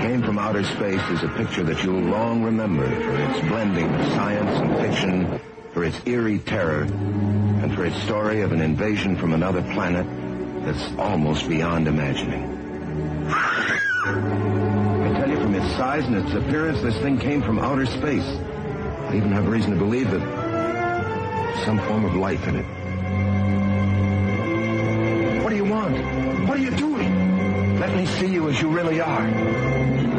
Came from Outer Space is a picture that you'll long remember for its blending of science and fiction, for its eerie terror, and for its story of an invasion from another planet that's almost beyond imagining. I tell you, from its size and its appearance, this thing came from outer space. I even have reason to believe that some form of life in it. What do you want? What are you doing? Let me see you as you really are.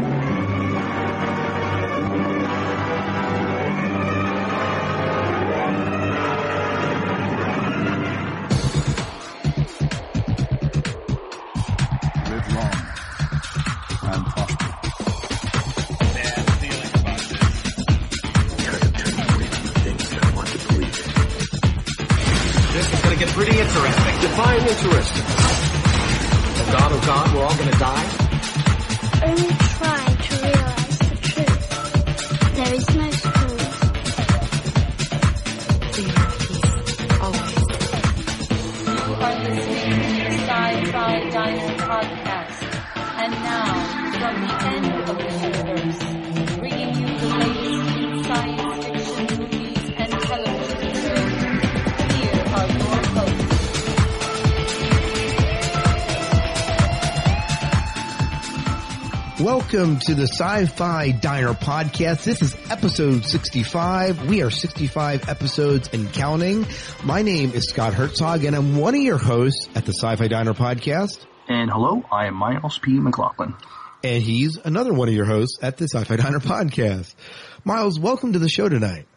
Welcome to the Sci-Fi Diner podcast. This is episode 65. We are 65 episodes and counting. My name is Scott Herzog and I'm one of your hosts at the Sci-Fi Diner podcast. And hello, I am Miles P. McLaughlin. And he's another one of your hosts at the Sci-Fi Diner podcast. Miles, welcome to the show tonight.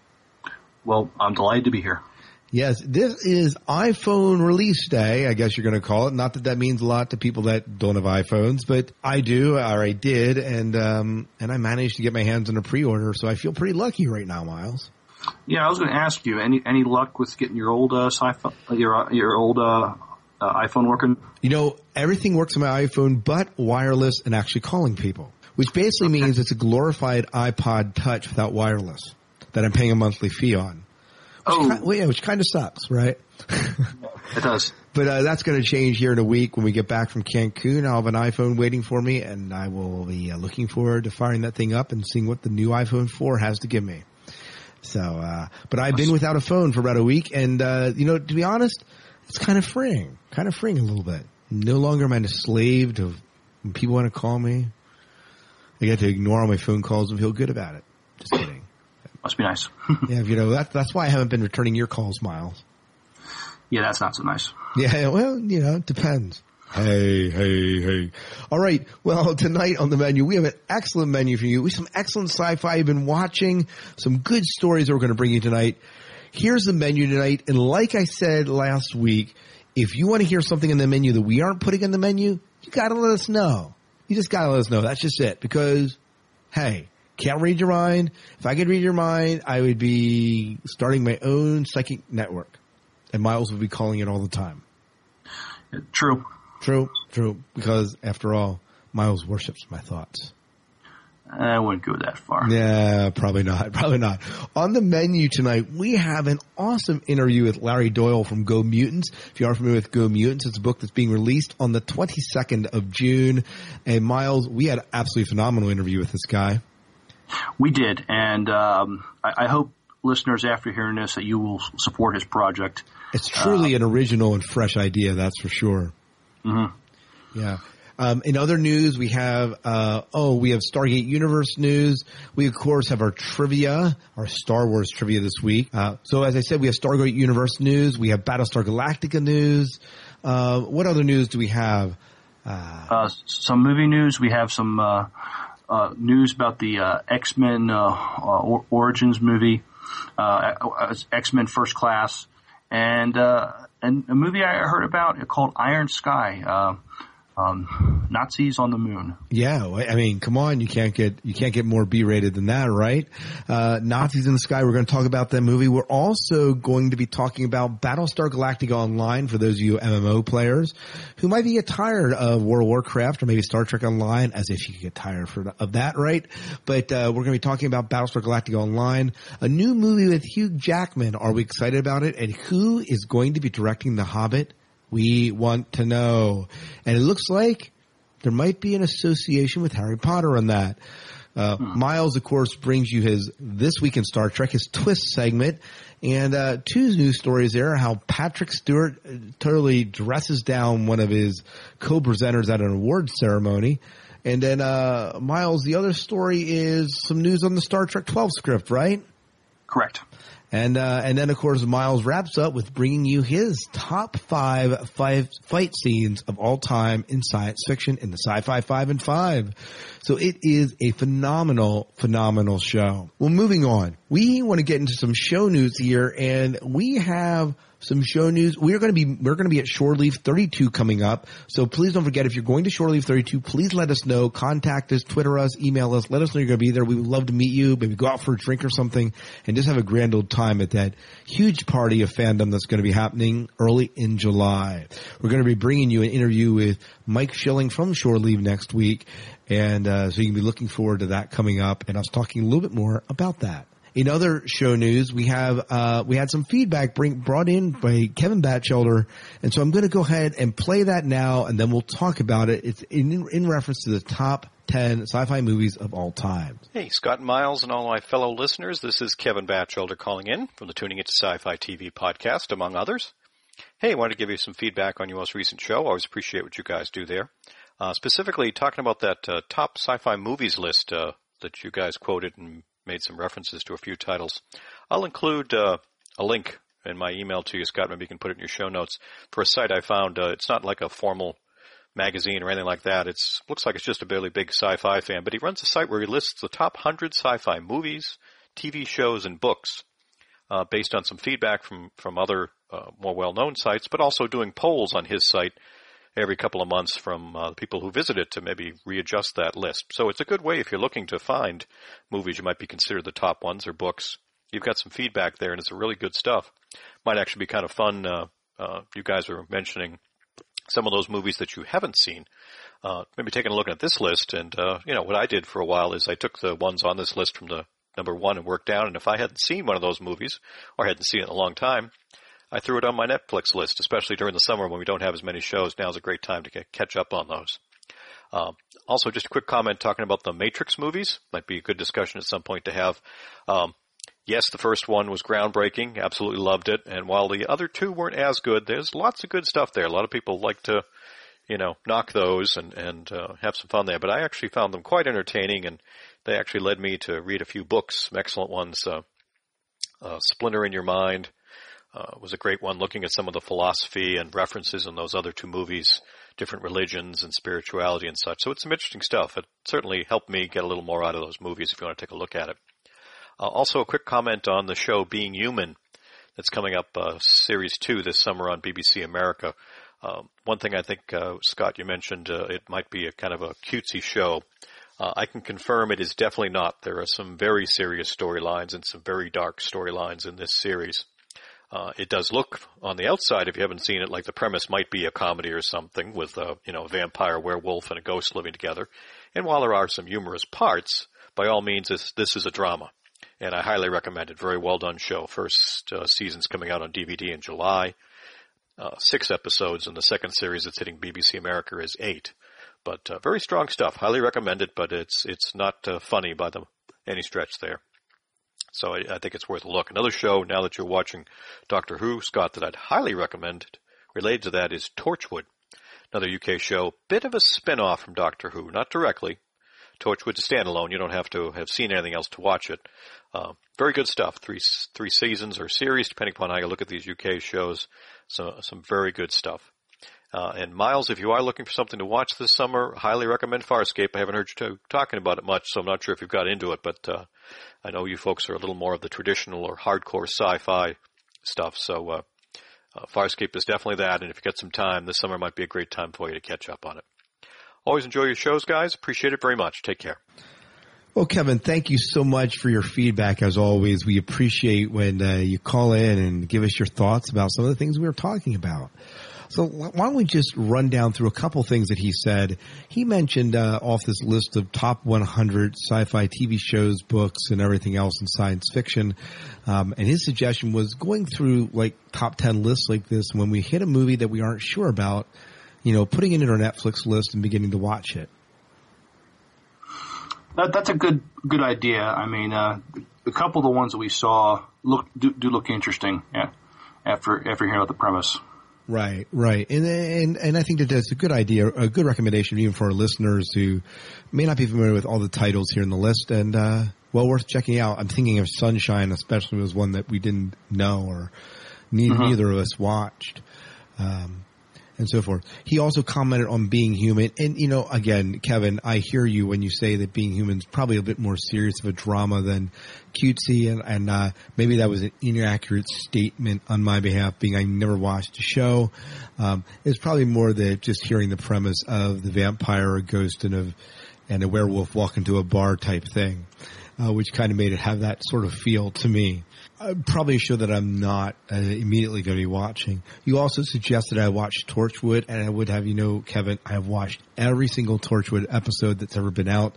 Well, I'm delighted to be here. Yes, this is iPhone release day, I guess you're going to call it. Not that that means a lot to people that don't have iPhones, but I do, or I did, and um, and I managed to get my hands on a pre-order, so I feel pretty lucky right now, Miles. Yeah, I was going to ask you any any luck with getting your old uh, sci-fi, your uh, your old uh, uh, iPhone working? You know, everything works on my iPhone but wireless and actually calling people, which basically means it's a glorified iPod Touch without wireless that I'm paying a monthly fee on. Which Oh. ki- well, yeah, which kind of sucks, right? It does. But uh, that's going to change here in a week when we get back from Cancun. I'll have an iPhone waiting for me, and I will be uh, looking forward to firing that thing up and seeing what the new iPhone 4 has to give me. So, uh, but I've been without a phone for about a week, and uh, you know, to be honest, it's kind of freeing, kind of freeing a little bit. No longer am I enslaved to when people want to call me. I get to ignore all my phone calls and feel good about it. Just kidding. Must be nice. yeah, you know that, that's why I haven't been returning your calls, Miles. yeah, that's not so nice. Yeah, well, you know, it depends. Hey, hey, hey. All right. Well, tonight on the menu, we have an excellent menu for you. We have some excellent sci-fi you've been watching, some good stories that we're going to bring you tonight. Here's the menu tonight. And like I said last week, if you want to hear something in the menu that we aren't putting in the menu, you got to let us know. You just got to let us know. That's just it. Because, hey, can't read your mind. If I could read your mind, I would be starting my own psychic network. And Miles would be calling it all the time. True. True, true. Because after all, Miles worships my thoughts. I wouldn't go that far. Yeah, probably not. Probably not. On the menu tonight, we have an awesome interview with Larry Doyle from Go Mutants. If you aren't familiar with Go Mutants, it's a book that's being released on the 22nd of June. And Miles, we had an absolutely phenomenal interview with this guy. We did, and um, I, I hope listeners, after hearing this, that you will support his project. It's truly an original and fresh idea, that's for sure. Mhm. Yeah. Um, in other news, we have, uh, oh, we have Stargate Universe news. We, of course, have our trivia, our Star Wars trivia this week. Uh, so as I said, we have Stargate Universe news. We have Battlestar Galactica news. Uh, what other news do we have? Uh, some movie news. We have some uh, news about the uh, X Men uh, uh, or- Origins movie, uh, X Men First Class, and uh, and a movie I heard about called Iron Sky. Um, Nazis on the moon. Yeah, I mean, come on, you can't get you can't get more B-rated than that, right? Uh, Nazis in the Sky. We're going to talk about that movie. We're also going to be talking about Battlestar Galactica Online for those of you MMO players who might be tired of World of Warcraft or maybe Star Trek Online, as if you get tired for, of that, right? But uh, we're going to be talking about Battlestar Galactica Online, a new movie with Hugh Jackman. Are we excited about it? And who is going to be directing The Hobbit? We want to know. And it looks like there might be an association with Harry Potter on that. Uh, Miles, of course, brings you his This Week in Star Trek, his twist segment. And uh, two news stories there how Patrick Stewart uh, totally dresses down one of his co presenters at an awards ceremony. And then, uh, Miles, the other story is some news on the Star Trek 12 script, right? Correct. And uh, and then of course Miles wraps up with bringing you his top five five fight scenes of all time in science fiction in the Sci-Fi Five and Five. So it is a phenomenal, phenomenal show. Well, moving on, we want to get into some show news here, and we have some show news. We're going to be we're going to be at Shore Leave 32 coming up. So please don't forget if you're going to Shore Leave 32, please let us know. Contact us, Twitter us, email us. Let us know you're going to be there. We would love to meet you. Maybe go out for a drink or something, and just have a grand old time at that huge party of fandom that's going to be happening early in July. We're going to be bringing you an interview with Mike Schilling from Shore Leave next week, and uh, so you can be looking forward to that coming up, and us talking a little bit more about that. In other show news, we have uh, we had some feedback bring, brought in by Kevin Batchelder, and so I'm going to go ahead and play that now, and then we'll talk about it. It's in in reference to the top ten sci-fi movies of all time. Hey, Scott Miles and all my fellow listeners, this is Kevin Batchelder calling in from the Tuning Into Sci-Fi TV podcast, among others. Hey, I wanted to give you some feedback on your most recent show. I Always appreciate what you guys do there. Uh, specifically, talking about that uh, top sci-fi movies list uh, that you guys quoted and made some references to a few titles. I'll include uh, a link in my email to you, Scott. Maybe you can put it in your show notes for a site I found. Uh, it's not like a formal magazine or anything like that. It looks like it's just a barely big sci-fi fan, but he runs a site where he lists the top 100 sci-fi movies, TV shows, and books uh, based on some feedback from, from other uh, more well-known sites, but also doing polls on his site every couple of months from uh, people who visit it to maybe readjust that list. So it's a good way if you're looking to find movies you might be considered the top ones or books. You've got some feedback there, and it's a really good stuff. Might actually be kind of fun. Uh, uh, you guys were mentioning some of those movies that you haven't seen. Uh, maybe taking a look at this list, and uh, you know what I did for a while is I took the ones on this list from the number one and worked down. And if I hadn't seen one of those movies or hadn't seen it in a long time, I threw it on my Netflix list, especially during the summer when we don't have as many shows. Now is a great time to get, catch up on those. Um, also, just a quick comment talking about the Matrix movies. Might be a good discussion at some point to have. Um, yes, the first one was groundbreaking. Absolutely loved it. And while the other two weren't as good, there's lots of good stuff there. A lot of people like to, you know, knock those and and uh, have some fun there. But I actually found them quite entertaining, and they actually led me to read a few books, some excellent ones. Uh, uh, Splinter in Your Mind uh, was a great one, looking at some of the philosophy and references in those other two movies, different religions and spirituality and such. So it's some interesting stuff. It certainly helped me get a little more out of those movies if you want to take a look at it. Uh, also, a quick comment on the show Being Human that's coming up, uh, series two this summer on BBC America. Uh, one thing I think, uh, Scott, you mentioned uh, it might be a kind of a cutesy show. I can confirm it is definitely not. There are some very serious storylines and some very dark storylines in this series. Uh, it does look on the outside, if you haven't seen it, like the premise might be a comedy or something with a you know vampire, werewolf, and a ghost living together. And while there are some humorous parts, by all means, this, this is a drama, and I highly recommend it. Very well done show. First uh, season's coming out on DVD in July. Uh, six episodes, and the second series that's hitting BBC America is eight. But uh, very strong stuff. Highly recommend it, but it's it's not uh, funny by the any stretch there. So I, I, think it's worth a look. Another show now that you're watching Doctor Who, Scott, that I'd highly recommend related to that is Torchwood, another UK show, bit of a spin-off from Doctor Who, not directly. Torchwood's standalone. You don't have to have seen anything else to watch it. Uh, very good stuff. Three three seasons or series, depending upon how you look at these UK shows. So some very good stuff. Uh, and Miles, if you are looking for something to watch this summer, highly recommend Farscape. I haven't heard you talking about it much, so I'm not sure if you've got into it, but uh, I know you folks are a little more of the traditional or hardcore sci-fi stuff. So uh, uh, Farscape is definitely that, and if you get some time, this summer might be a great time for you to catch up on it. Always enjoy your shows, guys. Appreciate it very much. Take care. Well, Kevin, thank you so much for your feedback. As always, we appreciate when uh, you call in and give us your thoughts about some of the things we were talking about. So why don't we just run down through a couple things that he said? He mentioned uh, off this list of top 100 sci-fi TV shows, books, and everything else in science fiction. Um, and his suggestion was going through like top 10 lists like this. When we hit a movie that we aren't sure about, you know, putting it in our Netflix list and beginning to watch it. That, that's a good good idea. I mean, uh, a couple of the ones that we saw look do, do look interesting. Yeah, after after hearing about the premise. Right, right, and and and I think that that's a good idea, a good recommendation even for our listeners who may not be familiar with all the titles here in the list, and uh, well worth checking out. I'm thinking of Sunshine, especially was one that we didn't know or ne- Mhm. neither of us watched. Um, and so forth. He also commented on being human, and you know, again, Kevin, I hear you when you say that being human is probably a bit more serious of a drama than cutesy, and, and uh, maybe that was an inaccurate statement on my behalf, being I never watched the show. Um, it's probably more that just hearing the premise of the vampire, a ghost, and a and a werewolf walk into a bar type thing, uh, which kind of made it have that sort of feel to me. Uh, probably a show that I'm not uh, immediately going to be watching. You also suggested I watch Torchwood, and I would have you know, Kevin, I have watched every single Torchwood episode that's ever been out,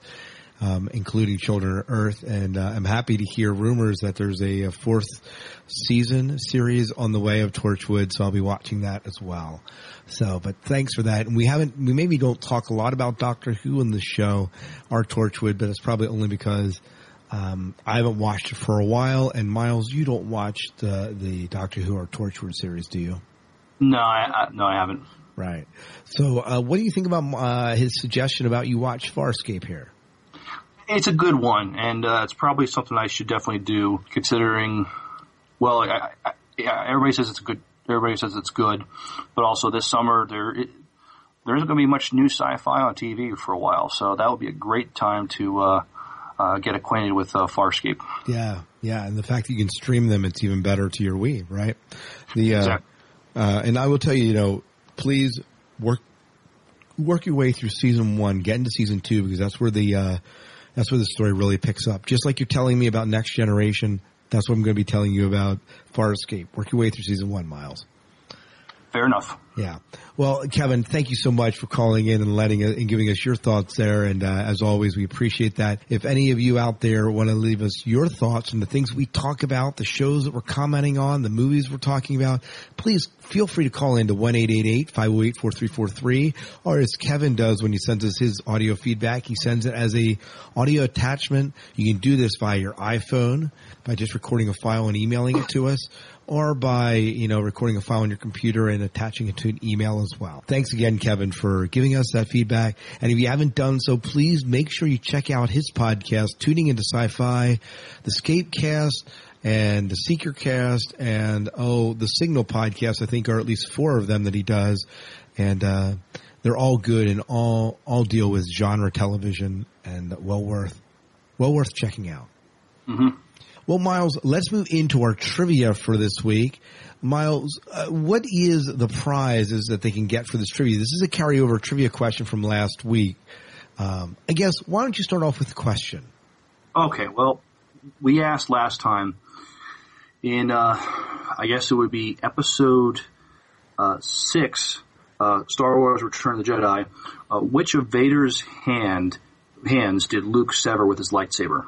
um, including Children of Earth, and uh, I'm happy to hear rumors that there's a, a fourth season series on the way of Torchwood, so I'll be watching that as well. So, but thanks for that. And we haven't, we maybe don't talk a lot about Doctor Who in the show, our Torchwood, but it's probably only because um, I haven't watched it for a while. And Miles, you don't watch the the Doctor Who or Torchwood series, do you? No, I, I no, I haven't. Right. So, uh, what do you think about uh, his suggestion about you watch Farscape here? It's a good one, and uh, it's probably something I should definitely do. Considering, well, I, I, yeah, everybody says it's good. Everybody says it's good, but also this summer there it, there isn't going to be much new sci-fi on TV for a while, so that would be a great time to uh, get acquainted with uh, Farscape. Yeah, yeah, and the fact that you can stream them, it's even better to your Wii, right? The uh, Exactly. uh, and I will tell you, you know, please work work your way through season one, get into season two because that's where the uh, that's where the story really picks up. Just like you're telling me about Next Generation, that's what I'm going to be telling you about Farscape. Work your way through season one, Miles. Fair enough. Yeah. Well, Kevin, thank you so much for calling in and letting and giving us your thoughts there. And uh, as always, we appreciate that. If any of you out there want to leave us your thoughts on the things we talk about, the shows that we're commenting on, the movies we're talking about, please feel free to call in to one eight eight eight five zero eight four three four three, or as Kevin does when he sends us his audio feedback, he sends it as a audio attachment. You can do this via your iPhone by just recording a file and emailing it to us or by, you know, recording a file on your computer and attaching it to an email as well. Thanks again, Kevin, for giving us that feedback. And if you haven't done so, please make sure you check out his podcast, Tuning into Sci-Fi, the Scapecast, and the Seeker Cast, and oh, the Signal podcast, I think are at least four of them that he does. And, uh, they're all good and all, all deal with genre television and well worth, well worth checking out. Well, Miles, let's move into our trivia for this week. Miles, uh, what is the prizes that they can get for this trivia? This is a carryover trivia question from last week. Um, I guess, why don't you start off with the question? Okay, well, we asked last time in, uh, I guess it would be episode uh, six, uh, Star Wars: Return of the Jedi. Uh, which of Vader's hand hands did Luke sever with his lightsaber?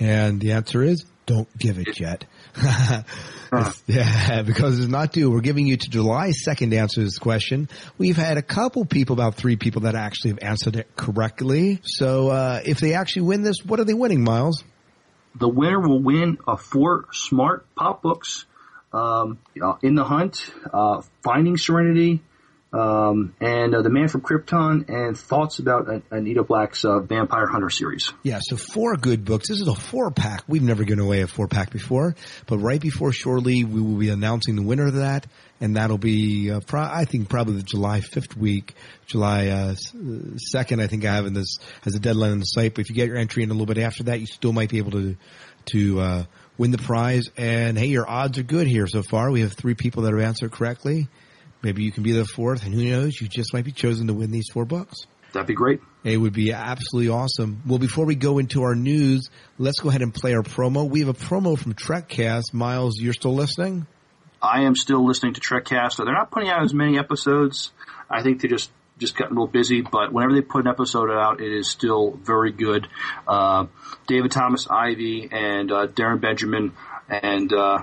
And the answer is, don't give it yet. It's- yeah, because it's not due. We're giving you to July 2nd to answer this question. We've had a couple people, about three people that actually have answered it correctly. So, uh, if they actually win this, what are they winning, Miles? The winner will win uh, four smart pop books. Um, in the Hunt, uh, Finding Serenity, um, and uh, The Man from Krypton, and thoughts about uh, Anita Blake's uh, Vampire Hunter series. Yeah, so four good books. This is a four pack. We've never given away a four pack before, but right before shortly we will be announcing the winner of that, and that'll be uh, pro- I think probably the July fifth week, July uh, second. I think I have in this as a deadline on the site. But if you get your entry in a little bit after that, you still might be able to to uh, win the prize. And hey, your odds are good here so far. We have three people that have answered correctly. Maybe you can be the fourth, and who knows? You just might be chosen to win these four books. That'd be great. It would be absolutely awesome. Well, before we go into our news, let's go ahead and play our promo. We have a promo from Trekcast. Miles, you're still listening? I am still listening to Trekcast. They're not putting out as many episodes. I think they just just got a little busy, but whenever they put an episode out, it is still very good. Uh, David Thomas Ivy and uh, Darren Benjamin and uh,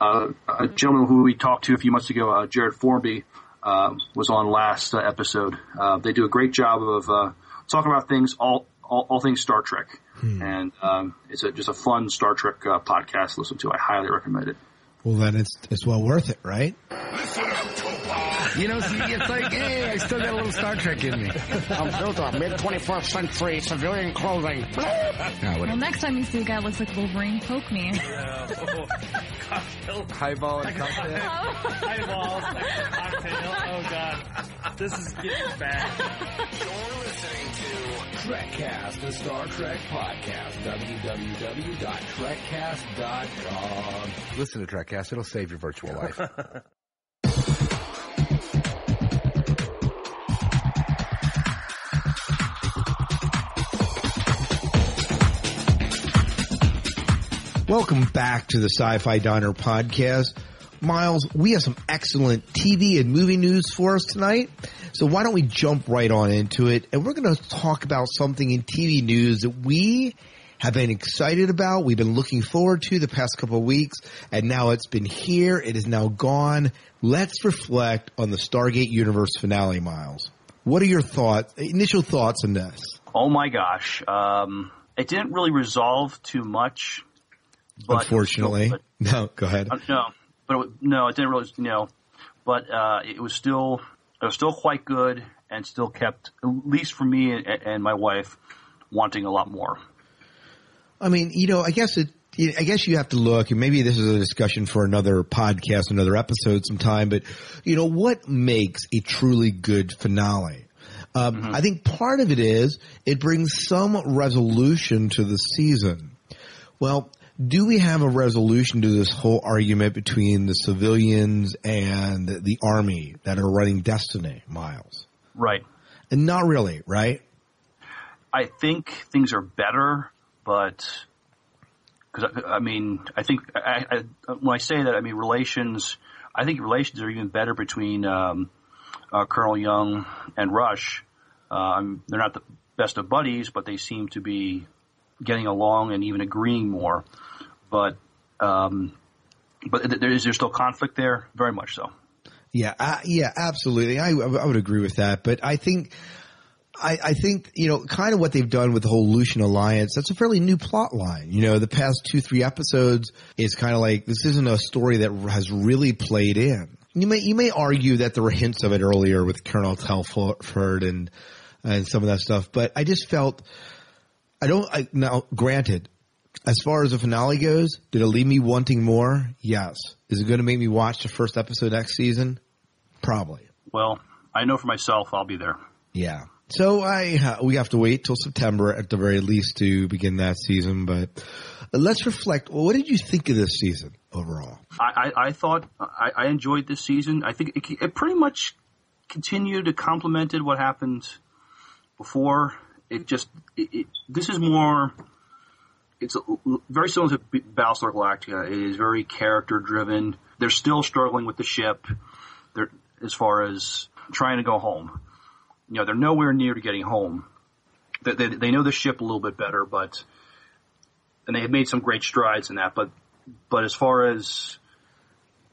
uh, a gentleman who we talked to a few months ago, uh, Jared Formby, uh, was on last uh, episode. Uh, they do a great job of uh, talking about things all all, all things Star Trek, and um, it's a, just a fun Star Trek uh, podcast to listen to. I highly recommend it. Well, then it's it's well worth it, right? You know, see, it's like, hey, I still got a little Star Trek in me. I'm built on mid 21st century civilian clothing. Ah, well, next time you see a guy that looks like Wolverine, poke me. Highball and cocktail. Eyeballs, cocktail. Oh god, this is getting bad. You're listening to TrekCast, the Star Trek podcast. www.trekcast.com. Listen to TrekCast. It'll save your virtual life. Welcome back to the Sci-Fi Diner podcast. Miles, we have some excellent TV and movie news for us tonight. So why don't we jump right on into it? And we're going to talk about something in TV news that we have been excited about. We've been looking forward to the past couple of weeks and now it's been here. It is now gone. Let's reflect on the Stargate Universe finale, Miles. What are your thoughts, initial thoughts on this? Oh my gosh, um, it didn't really resolve too much. But Unfortunately. but- No, go ahead. Uh, no, but it, no, it didn't really. You know, but uh, it was still it was still quite good and still kept at least for me and, and my wife wanting a lot more. I mean, you know, I guess it. I guess you have to look, and maybe this is a discussion for another podcast, another episode, sometime. But you know, what makes a truly good finale? Um, I think part of it is it brings some resolution to the season. Well, do we have a resolution to this whole argument between the civilians and the army that are running Destiny, Miles? Right. And not really, right? I think things are better, but because I, I mean, I think I, I, when I say that, I mean relations. I think relations are even better between um, uh, Colonel Young and Rush. Um, they're not the best of buddies, but they seem to be getting along and even agreeing more. But um, but there is there still conflict there? Very much so. Yeah, uh, yeah, absolutely. I, I would agree with that. But I think, I, I think, you know, kind of what they've done with the whole Lucian alliance, that's a fairly new plot line. You know, the past two, three episodes is kind of like, this isn't a story that has really played in. You may, you may argue that there were hints of it earlier with Colonel Telford and, and some of that stuff, but I just felt, I don't, I, now granted, as far as the finale goes, did it leave me wanting more? Yes. Is it going to make me watch the first episode next season? Probably. Well, I know for myself, I'll be there. Yeah. So I uh, we have to wait till September at the very least to begin that season. But let's reflect. Well, what did you think of this season overall? I, I, I thought I, I enjoyed this season. I think it, it pretty much continued to complemented what happened before. It just it, it, this is more. It's very similar to Battlestar Galactica. It is very character driven. They're still struggling with the ship. They're as far as trying to go home. You know, they're nowhere near to getting home. They, they, they know the ship a little bit better, but and they have made some great strides in that. But but as far as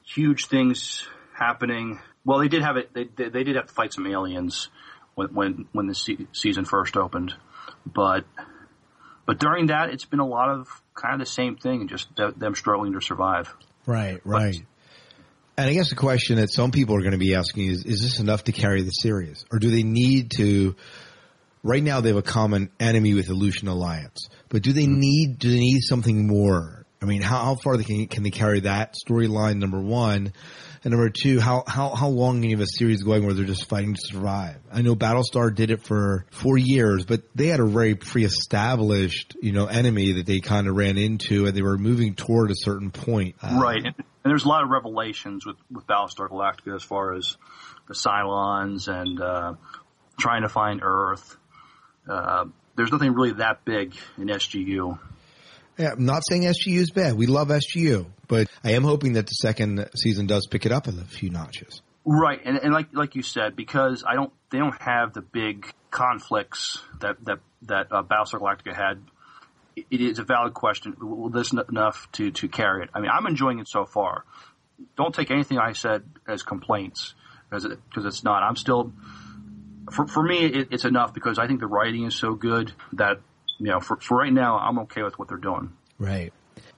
huge things happening, well, they did have it. They they, they did have to fight some aliens when when when the se- season first opened, but but during that, it's been a lot of kind of the same thing, just th- them struggling to survive. Right, right. And I guess the question that some people are going to be asking is, is this enough to carry the series? Or do they need to, right now they have a common enemy with the Lucian Alliance, but do they mm-hmm. need, do they need something more? I mean, how, how far they can, can they carry that storyline, number one? And number two, how, how, how long can you have a series going where they're just fighting to survive? I know Battlestar did it for four years, but they had a very pre-established, you know, enemy that they kind of ran into and they were moving toward a certain point. Uh, right. And, and there's a lot of revelations with, with Battlestar Galactica as far as the Cylons and, uh, trying to find Earth. Uh, there's nothing really that big in SGU. Yeah, I'm not saying SGU is bad. We love SGU, but I am hoping that the second season does pick it up a few notches. Right, and, and like like you said, because I don't, they don't have the big conflicts that that that uh, Battlestar Galactica had. It, is a valid question. Will this n- enough to to carry it? I mean, I'm enjoying it so far. Don't take anything I said as complaints. because it, it's not. I'm still for for me it, it's enough because I think the writing is so good that you know for for right now I'm okay with what they're doing. Right.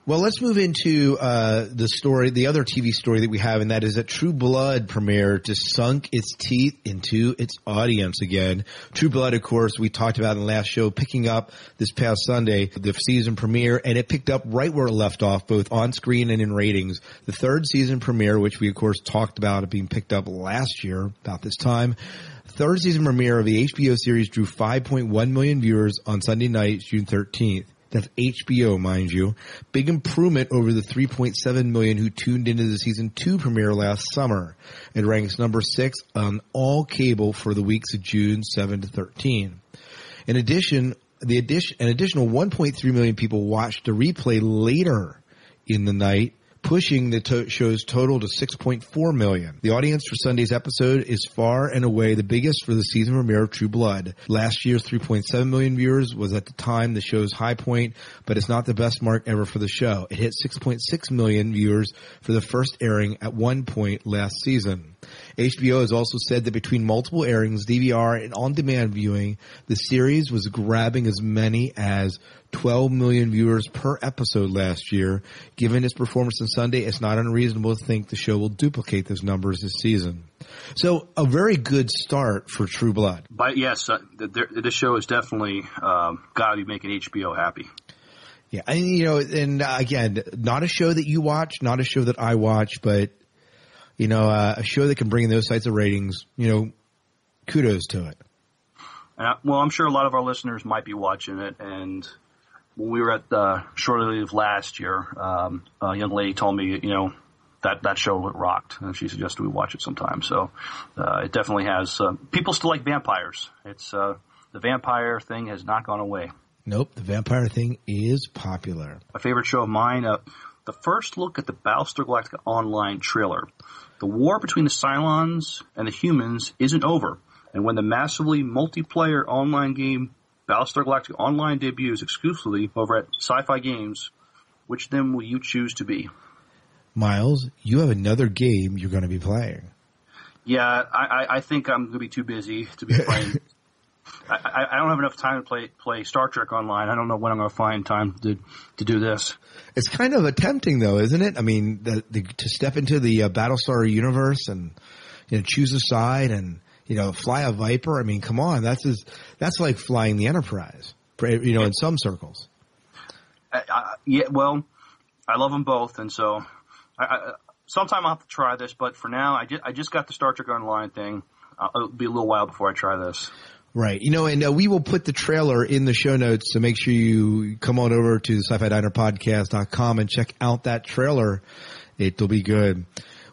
Well, let's move into uh, the story, the other TV story that we have, and that is that True Blood premiere just sunk its teeth into its audience again. True Blood, of course, we talked about in the last show, picking up this past Sunday, the season premiere, and it picked up right where it left off, both on screen and in ratings. The third season premiere, which we, of course, talked about it being picked up last year about this time. Third season premiere of the HBO series drew 5.1 million viewers on Sunday night, June 13th. That's HBO, mind you. Big improvement over the 3.7 million who tuned into the season two premiere last summer. It ranks number six on all cable for the weeks of June 7 to 13. In addition, the addition, an additional 1.3 million people watched the replay later in the night pushing the to- show's total to 6.4 million. The audience for Sunday's episode is far and away the biggest for the season premiere of True Blood. Last year's 3.7 million viewers was at the time the show's high point, but it's not the best mark ever for the show. It hit 6.6 million viewers for the first airing at one point last season. HBO has also said that between multiple airings, DVR, and on-demand viewing, the series was grabbing as many as 12 million viewers per episode last year. Given its performance on Sunday, it's not unreasonable to think the show will duplicate those numbers this season. So a very good start for True Blood. But yes, uh, the, the, this show is definitely um, got to be making HBO happy. Yeah, and you know, and again, not a show that you watch, not a show that I watch, but you know, uh, a show that can bring in those types of ratings. You know, kudos to it. Uh, well, I'm sure a lot of our listeners might be watching it, and when we were at the Shore Leave last year, um, a young lady told me, you know, that that show rocked, and she suggested we watch it sometime. So uh, it definitely has. Uh, people still like vampires. It's uh, the vampire thing has not gone away. Nope, the vampire thing is popular. A favorite show of mine. Uh, the first look at the Battlestar Galactica online trailer. The war between the Cylons and the humans isn't over, and when the massively multiplayer online game Battlestar Galactica Online debuts exclusively over at Sci-Fi Games, which then will you choose to be? Miles, you have another game you're going to be playing. Yeah, I, I, I think I'm going to be too busy to be playing. I, I don't have enough time to play play Star Trek online. I don't know when I'm going to find time to to do this. It's kind of a tempting, though, isn't it? I mean, the, the, to step into the uh, Battlestar universe and you know choose a side and you know fly a Viper. I mean, come on, that's as, that's like flying the Enterprise. You know, in some circles. I, I, yeah, well, I love them both, and so I, I, sometime I'll have to try this. But for now, I just I just got the Star Trek Online thing. Uh, it'll be a little while before I try this. Right. You know, and uh, we will put the trailer in the show notes, so make sure you come on over to sci-fi diner podcast.com and check out that trailer. It'll be good.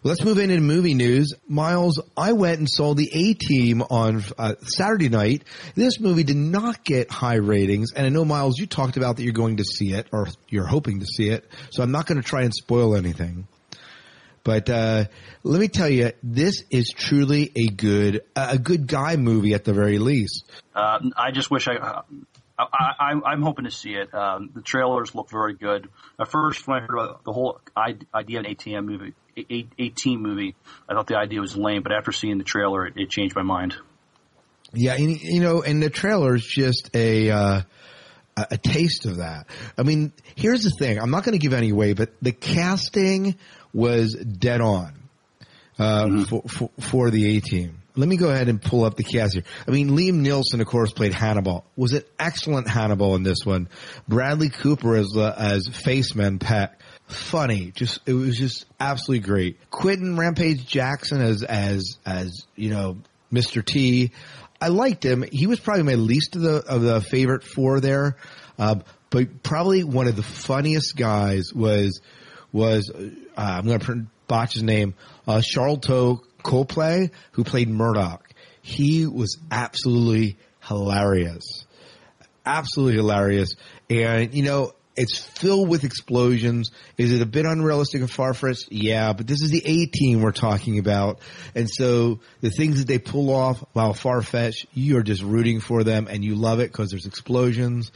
Well, let's move into movie news. Miles, I went and saw the A Team on uh, Saturday night. This movie did not get high ratings, and I know Miles, you talked about that you're going to see it, or you're hoping to see it. So I'm not going to try and spoil anything. But uh, let me tell you, this is truly a good a good guy movie at the very least. Uh, I just wish I. Uh, I, I, am hoping to see it. Um, the trailers look very good. At first, when I heard about the whole idea of an ATM movie, a, a team movie, I thought the idea was lame. But after seeing the trailer, it, it changed my mind. Yeah, and, you know, and the trailer is just a uh, a taste of that. I mean, here's the thing: I'm not going to give any away, but the casting was dead on uh, mm-hmm. for, for, for the A team. Let me go ahead and pull up the cast here. I mean, Liam Neeson, of course, played Hannibal. Was an excellent Hannibal in this one. Bradley Cooper as uh, as Faceman Peck. Funny, just it was just absolutely great. Quinton Rampage Jackson as as as you know Mr. T. I liked him. He was probably my least of the of the favorite four there, uh, but probably one of the funniest guys was was uh, I'm going to botch his name, uh, Sharlto Copley, who played Murdock. He was absolutely hilarious, absolutely hilarious. And you know, it's filled with explosions. Is it a bit unrealistic and far fetched? Yeah, but this is the A team we're talking about. And so the things that they pull off while far fetched, you are just rooting for them and you love it because there's explosions.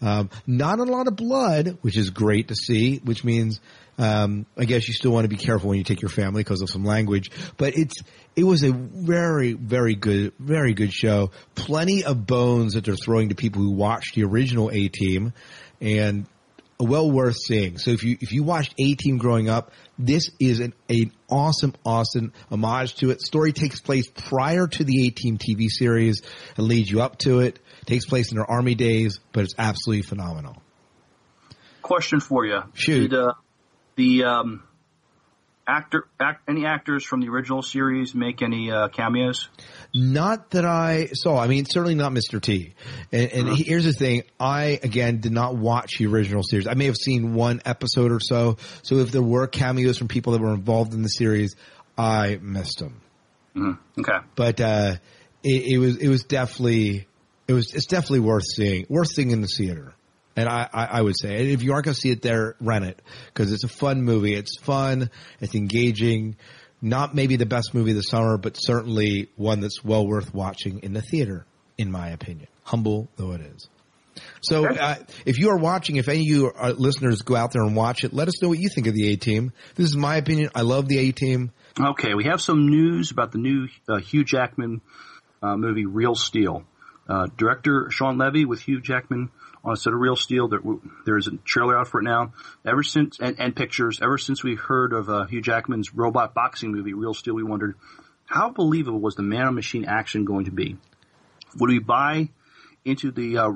Um, not a lot of blood, which is great to see, which means, um, I guess you still want to be careful when you take your family because of some language, but it's, it was a very, very good, very good show. Plenty of bones that they're throwing to people who watched the original A team and well worth seeing. So if you if you watched A Team growing up, this is an, an awesome, awesome homage to it. Story takes place prior to the A Team TV series and leads you up to it. Takes place in their army days, but it's absolutely phenomenal. Question for you. Shoot. Did, uh, the um, actor, act, any actors from the original series make any uh, cameos? Not that I saw. I mean, certainly not Mr. T. And, and here's the thing. I, again, did not watch the original series. I may have seen one episode or so. So if there were cameos from people that were involved in the series, I missed them. Mm-hmm. Okay. But, uh, it, it was, it was definitely, it was, it's definitely worth seeing, worth seeing in the theater. And I, I, I would say, and if you aren't going to see it there, rent it because it's a fun movie. It's fun. It's engaging. Not maybe the best movie of the summer, but certainly one that's well worth watching in the theater, in my opinion. Humble though it is. So, uh, if you are watching, if any of you are listeners go out there and watch it, let us know what you think of the A Team. This is my opinion. I love the A Team. Okay, we have some news about the new uh, Hugh Jackman uh, movie, Real Steel. Uh, director Shawn Levy with Hugh Jackman on a set of Real Steel. There, there is a trailer out for it now. Ever since and, and pictures. Ever since we heard of uh, Hugh Jackman's robot boxing movie, Real Steel, we wondered how believable was the man-on-machine action going to be. Would we buy into the uh,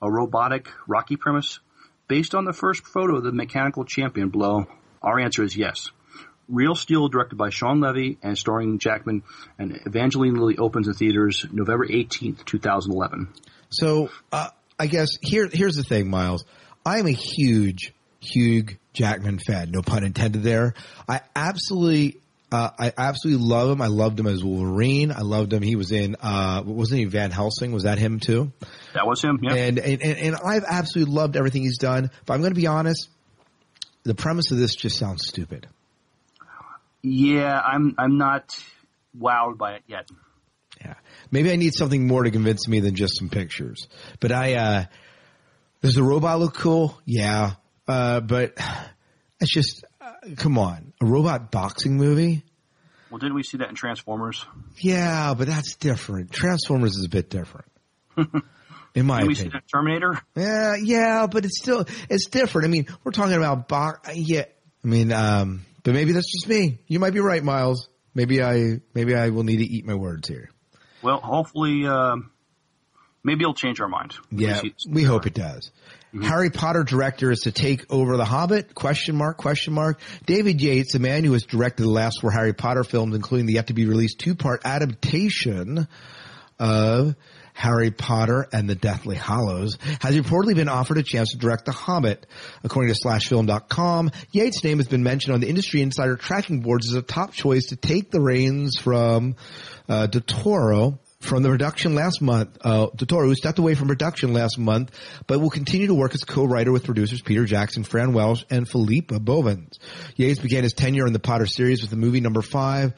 a robotic Rocky premise based on the first photo of the mechanical champion blow? Our answer is yes. Real Steel, directed by Shawn Levy and starring Jackman and Evangeline Lilly, opens in theaters November 18th, 2011. So, uh, I guess here, here's the thing, Miles. I am a huge, huge Jackman fan. No pun intended there. I absolutely, uh, I absolutely love him. I loved him as Wolverine. I loved him. He was in, uh, wasn't he Van Helsing? Was that him too? That was him, yeah. And, and, and, and I've absolutely loved everything he's done. But I'm going to be honest. The premise of this just sounds stupid. Yeah, I'm I'm not wowed by it yet. Yeah, maybe I need something more to convince me than just some pictures. But I, uh, does the robot look cool? Yeah, uh, but it's just uh, come on, a robot boxing movie. Well, didn't we see that in Transformers? Yeah, but that's different. Transformers is a bit different. In my Did we opinion. see that Terminator? Yeah, yeah, but it's still it's different. I mean, we're talking about box. Yeah, I mean, um, but maybe that's just me. You might be right, Miles. Maybe I maybe I will need to eat my words here. Well, hopefully, um, maybe it'll change our mind. Yeah, we hope it does. Harry Potter director is to take over The Hobbit? Question mark, question mark. David Yates, the man who has directed the last four Harry Potter films, including the yet to be released two-part adaptation of Harry Potter and the Deathly Hallows, has reportedly been offered a chance to direct The Hobbit. According to SlashFilm.com, Yates' name has been mentioned on the industry insider tracking boards as a top choice to take the reins from uh, Del Toro from the production last month. Uh, Del Toro, who stepped away from production last month, but will continue to work as co-writer with producers Peter Jackson, Fran Walsh, and Philippa Boyens. Yates began his tenure in the Potter series with the movie number five,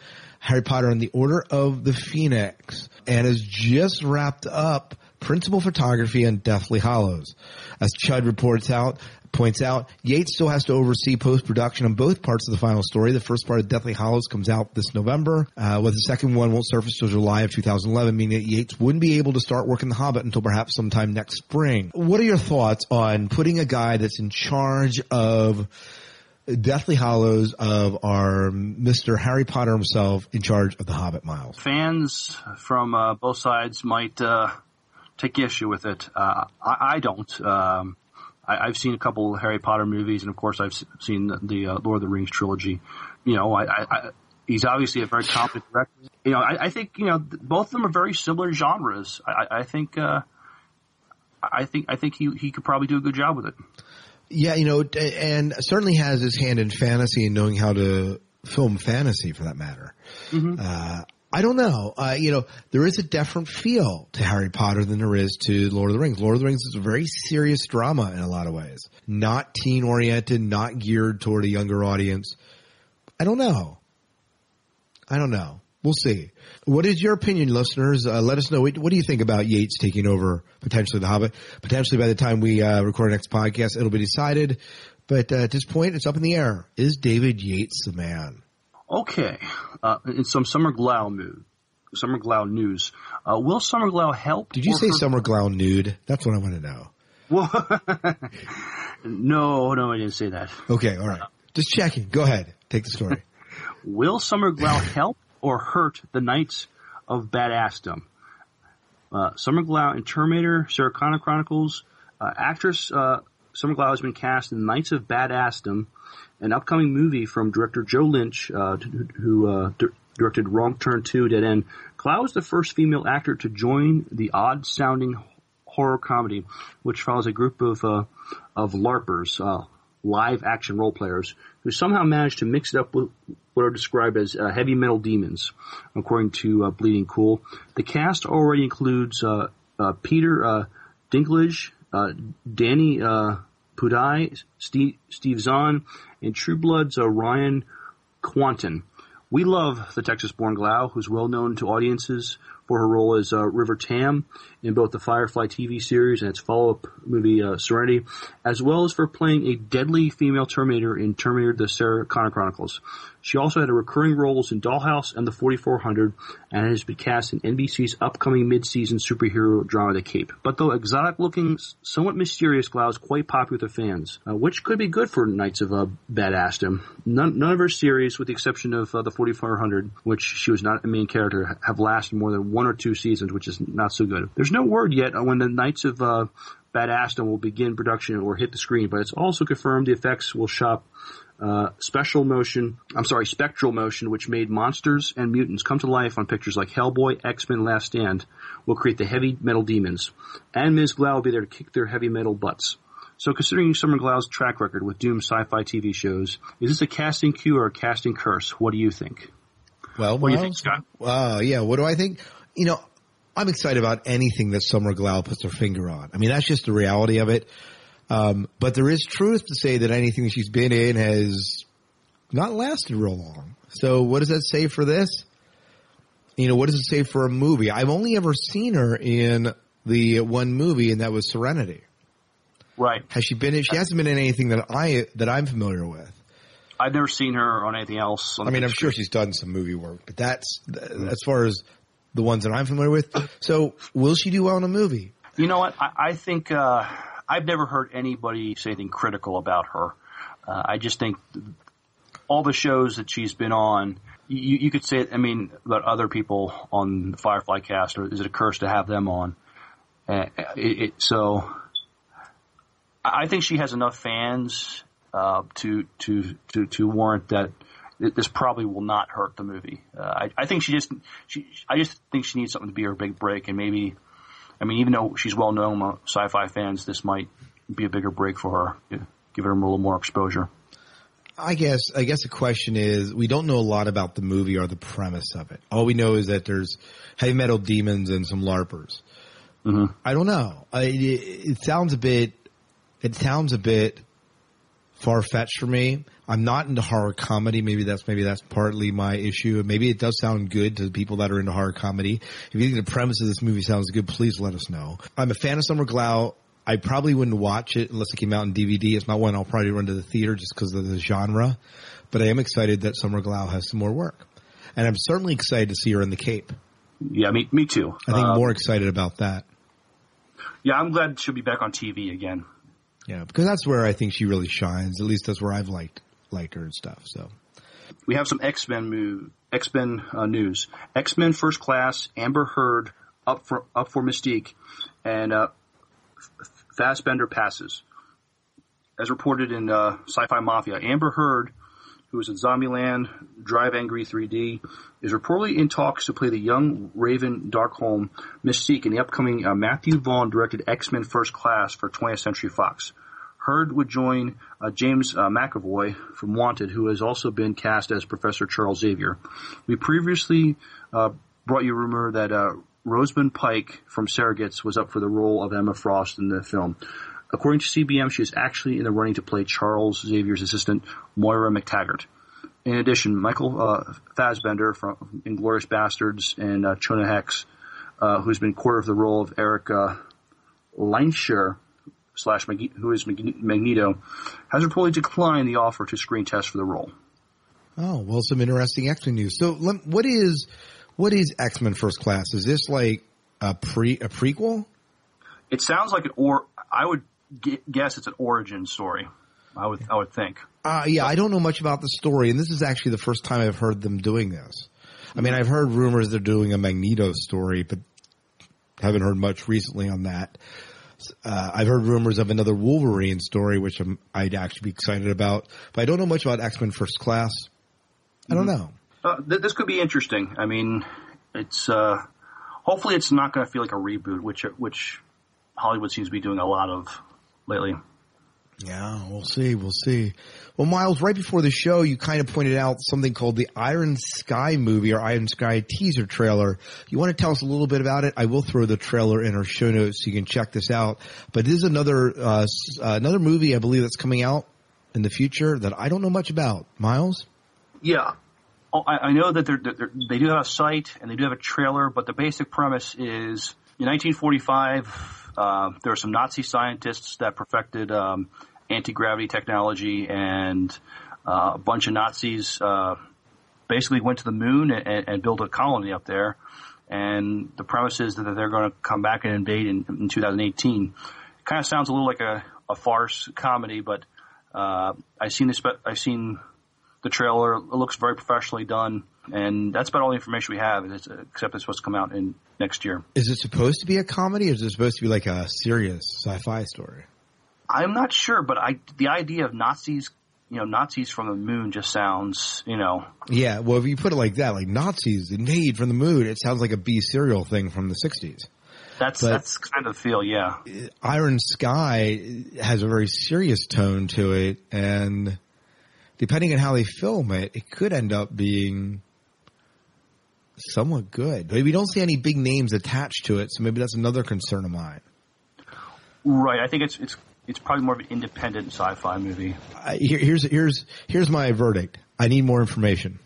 Harry Potter and the Order of the Phoenix, and has just wrapped up principal photography on Deathly Hallows. As Chud reports out, points out, Yates still has to oversee post-production on both parts of the final story. The first part of Deathly Hallows comes out this November, uh, with the second one won't surface till July of 2011, meaning that Yates wouldn't be able to start working The Hobbit until perhaps sometime next spring. What are your thoughts on putting a guy that's in charge of Deathly Hallows of our Mr. Harry Potter himself in charge of the Hobbit Miles? Fans from uh, both sides might uh, take issue with it. Uh, I, I don't. Um, I, I've seen a couple of Harry Potter movies, and of course, I've seen the, the uh, Lord of the Rings trilogy. You know, I, I, he's obviously a very competent director. You know, I, think you know both of them are very similar genres. I think. Uh, I think I think he he could probably do a good job with it. Yeah, you know, and certainly has his hand in fantasy and knowing how to film fantasy for that matter. Uh, I don't know. Uh, you know, there is a different feel to Harry Potter than there is to Lord of the Rings. Lord of the Rings is a very serious drama in a lot of ways. Not teen oriented, not geared toward a younger audience. I don't know. I don't know. We'll see. What is your opinion, listeners? Uh, let us know. What, what do you think about Yates taking over potentially The Hobbit? Potentially by the time we uh, record our next podcast, it'll be decided. But uh, at this point, it's up in the air. Is David Yates the man? Okay, uh, in some Summer Glau mood, Summer Glau news, uh, will Summer Glau help? Did you say Summer Glau nude? That's what I want to know. Well, no, no, I didn't say that. Okay, all right. Just checking. Go ahead. Take the story. Will Summer Glau help or hurt the Knights of Badassdom? Uh, Summer Glau in Terminator, Sarah Connor Chronicles, uh, actress uh, Summer Glau has been cast in Knights of Badassdom, an upcoming movie from director Joe Lynch, uh, who, uh, di- directed Wrong Turn 2, Dead End. Glau is the first female actor to join the odd-sounding horror comedy, which follows a group of uh, of LARPers, uh, live action role players, who somehow managed to mix it up with what are described as uh, heavy metal demons, according to uh, Bleeding Cool. The cast already includes uh, uh, Peter uh, Dinklage, uh, Danny Pudi, Steve, Steve Zahn, and True Blood's Ryan Kwanten. We love the Texas-born Glau, who's well known to audiences for her role as River Tam in both the Firefly TV series and its follow-up movie uh, Serenity, as well as for playing a deadly female Terminator in Terminator: The Sarah Connor Chronicles. She also had recurring roles in Dollhouse and The 4400, and has been cast in NBC's upcoming mid-season superhero drama The Cape. But though exotic-looking, somewhat mysterious, Glau quite popular with fans, uh, which could be good for Knights of uh, Badassdom. None, none of her series, with the exception of uh, The 4400, which she was not a main character, have lasted more than one or two seasons, which is not so good. There's no word yet on when the Knights of uh, Badassdom will begin production or hit the screen, but it's also confirmed the effects will shop uh, special motion, I'm sorry, spectral motion, which made monsters and mutants come to life on pictures like Hellboy, X-Men Last Stand, will create the heavy metal demons. And Ms. Glau will be there to kick their heavy metal butts. So considering Summer Glau's track record with Doom sci-fi TV shows, is this a casting cue or a casting curse? What do you think? Well, What do you think, Scott? Uh, yeah. What do I think? You know, I'm excited about anything that Summer Glau puts her finger on. I mean, that's just the reality of it. Um, but there is truth to say that anything she's been in has not lasted real long. So what does that say for this? You know, what does it say for a movie? I've only ever seen her in the one movie, and that was Serenity. Right. Has she been? in She hasn't been in anything that I that I'm familiar with. I've never seen her on anything else. on I mean, I'm sure she's done some movie work, but that's as far as the ones that I'm familiar with. So, will she do well in a movie? You know what? I, I think uh, I've never heard anybody say anything critical about her. Uh, I just think all the shows that she's been on, you, you could say, I mean, about other people on the Firefly cast, or is it a curse to have them on? Uh, it, it, so I think she has enough fans uh, to to to to warrant that th- this probably will not hurt the movie. Uh, I, I think she just she I just think she needs something to be her big break, and maybe I mean even though she's well known among sci-fi fans, this might be a bigger break for her. Give her a little more exposure. I guess I guess the question is we don't know a lot about the movie or the premise of it. All we know is that there's heavy metal demons and some larpers. Mm-hmm. I don't know. I, it, it sounds a bit. It sounds a bit far fetched for me. I'm not into horror comedy. Maybe that's maybe that's partly my issue. Maybe it does sound good to people that are into horror comedy. If you think the premise of this movie sounds good, please let us know. I'm a fan of Summer Glau. I probably wouldn't watch it unless it came out in DVD. It's not one I'll probably run to the theater just because of the genre. But I am excited that Summer Glau has some more work, and I'm certainly excited to see her in the Cape. Yeah, me me too. I think Uh, more excited about that. Yeah, I'm glad she'll be back on TV again. Yeah, because that's where I think she really shines. At least that's where I've liked liked her and stuff. So We have some X Men move X Men uh, news. X Men First Class, Amber Heard up for up for Mystique, and uh, Fassbender passes. As reported in uh, Sci-Fi Mafia, Amber Heard, who is in Zombieland, Drive Angry 3D, is reportedly in talks to play the young Raven Darkholme Mystique in the upcoming uh, Matthew Vaughn directed X Men First Class for 20th Century Fox. Heard would join uh, James uh, McAvoy from Wanted, who has also been cast as Professor Charles Xavier. We previously uh, brought you a rumor that uh, Rosamund Pike from Surrogates was up for the role of Emma Frost in the film. According to CBM, she is actually in the running to play Charles Xavier's assistant, Moira MacTaggert. In addition, Michael uh, Fassbender from Inglourious Basterds and uh, Jonah Hex, uh, who's been quarter of the role of Eric uh, Lehnsherr, slash Mag- who is Mag- Magneto, has reportedly declined the offer to screen test for the role. Oh, well, some interesting X Men news. So, what is what is X Men First Class? Is this like a pre a prequel? It sounds like an or I would gu- guess it's an origin story. I would I would think. Uh, yeah, I don't know much about the story, and this is actually the first time I've heard them doing this. I mean, I've heard rumors they're doing a Magneto story, but haven't heard much recently on that. Uh, I've heard rumors of another Wolverine story, which I'm, I'd actually be excited about, but I don't know much about X Men First Class. I don't know. Uh, th- this could be interesting. I mean, it's uh, hopefully it's not going to feel like a reboot, which which Hollywood seems to be doing a lot of lately. Yeah, we'll see. We'll see. Well, Miles, right before the show, you kind of pointed out something called the Iron Sky movie or Iron Sky teaser trailer. You want to tell us a little bit about it? I will throw the trailer in our show notes so you can check this out. But this is another uh, uh, another movie I believe that's coming out in the future that I don't know much about. Miles. Yeah. Oh, I, I know that they're, they're, they do have a site and they do have a trailer, but the basic premise is in 1945, uh, there were some Nazi scientists that perfected um, anti gravity technology, and uh, a bunch of Nazis uh, basically went to the moon and, and built a colony up there. And the premise is that they're going to come back and invade in, in 2018. Kind of sounds a little like a, a farce comedy, but uh, I've seen this. I've seen the trailer. It looks very professionally done, and that's about all the information we have. It's, except it's supposed to come out in next year. Is it supposed to be a comedy or is it supposed to be like a serious sci-fi story? I'm not sure, but I the idea of Nazis, you know, Nazis from the moon just sounds, you know, Yeah, well, if you put it like that, like Nazis invade from the moon, it sounds like a B serial thing from the 60s. that's But- that's kind of the feel. Yeah, Iron Sky has a very serious tone to it, and depending on how they film it, it could end up being somewhat good. But we don't see any big names attached to it, so maybe that's another concern of mine. right. I think it's it's it's probably more of an independent sci-fi movie. I, here, here's here's here's my verdict. I need more information.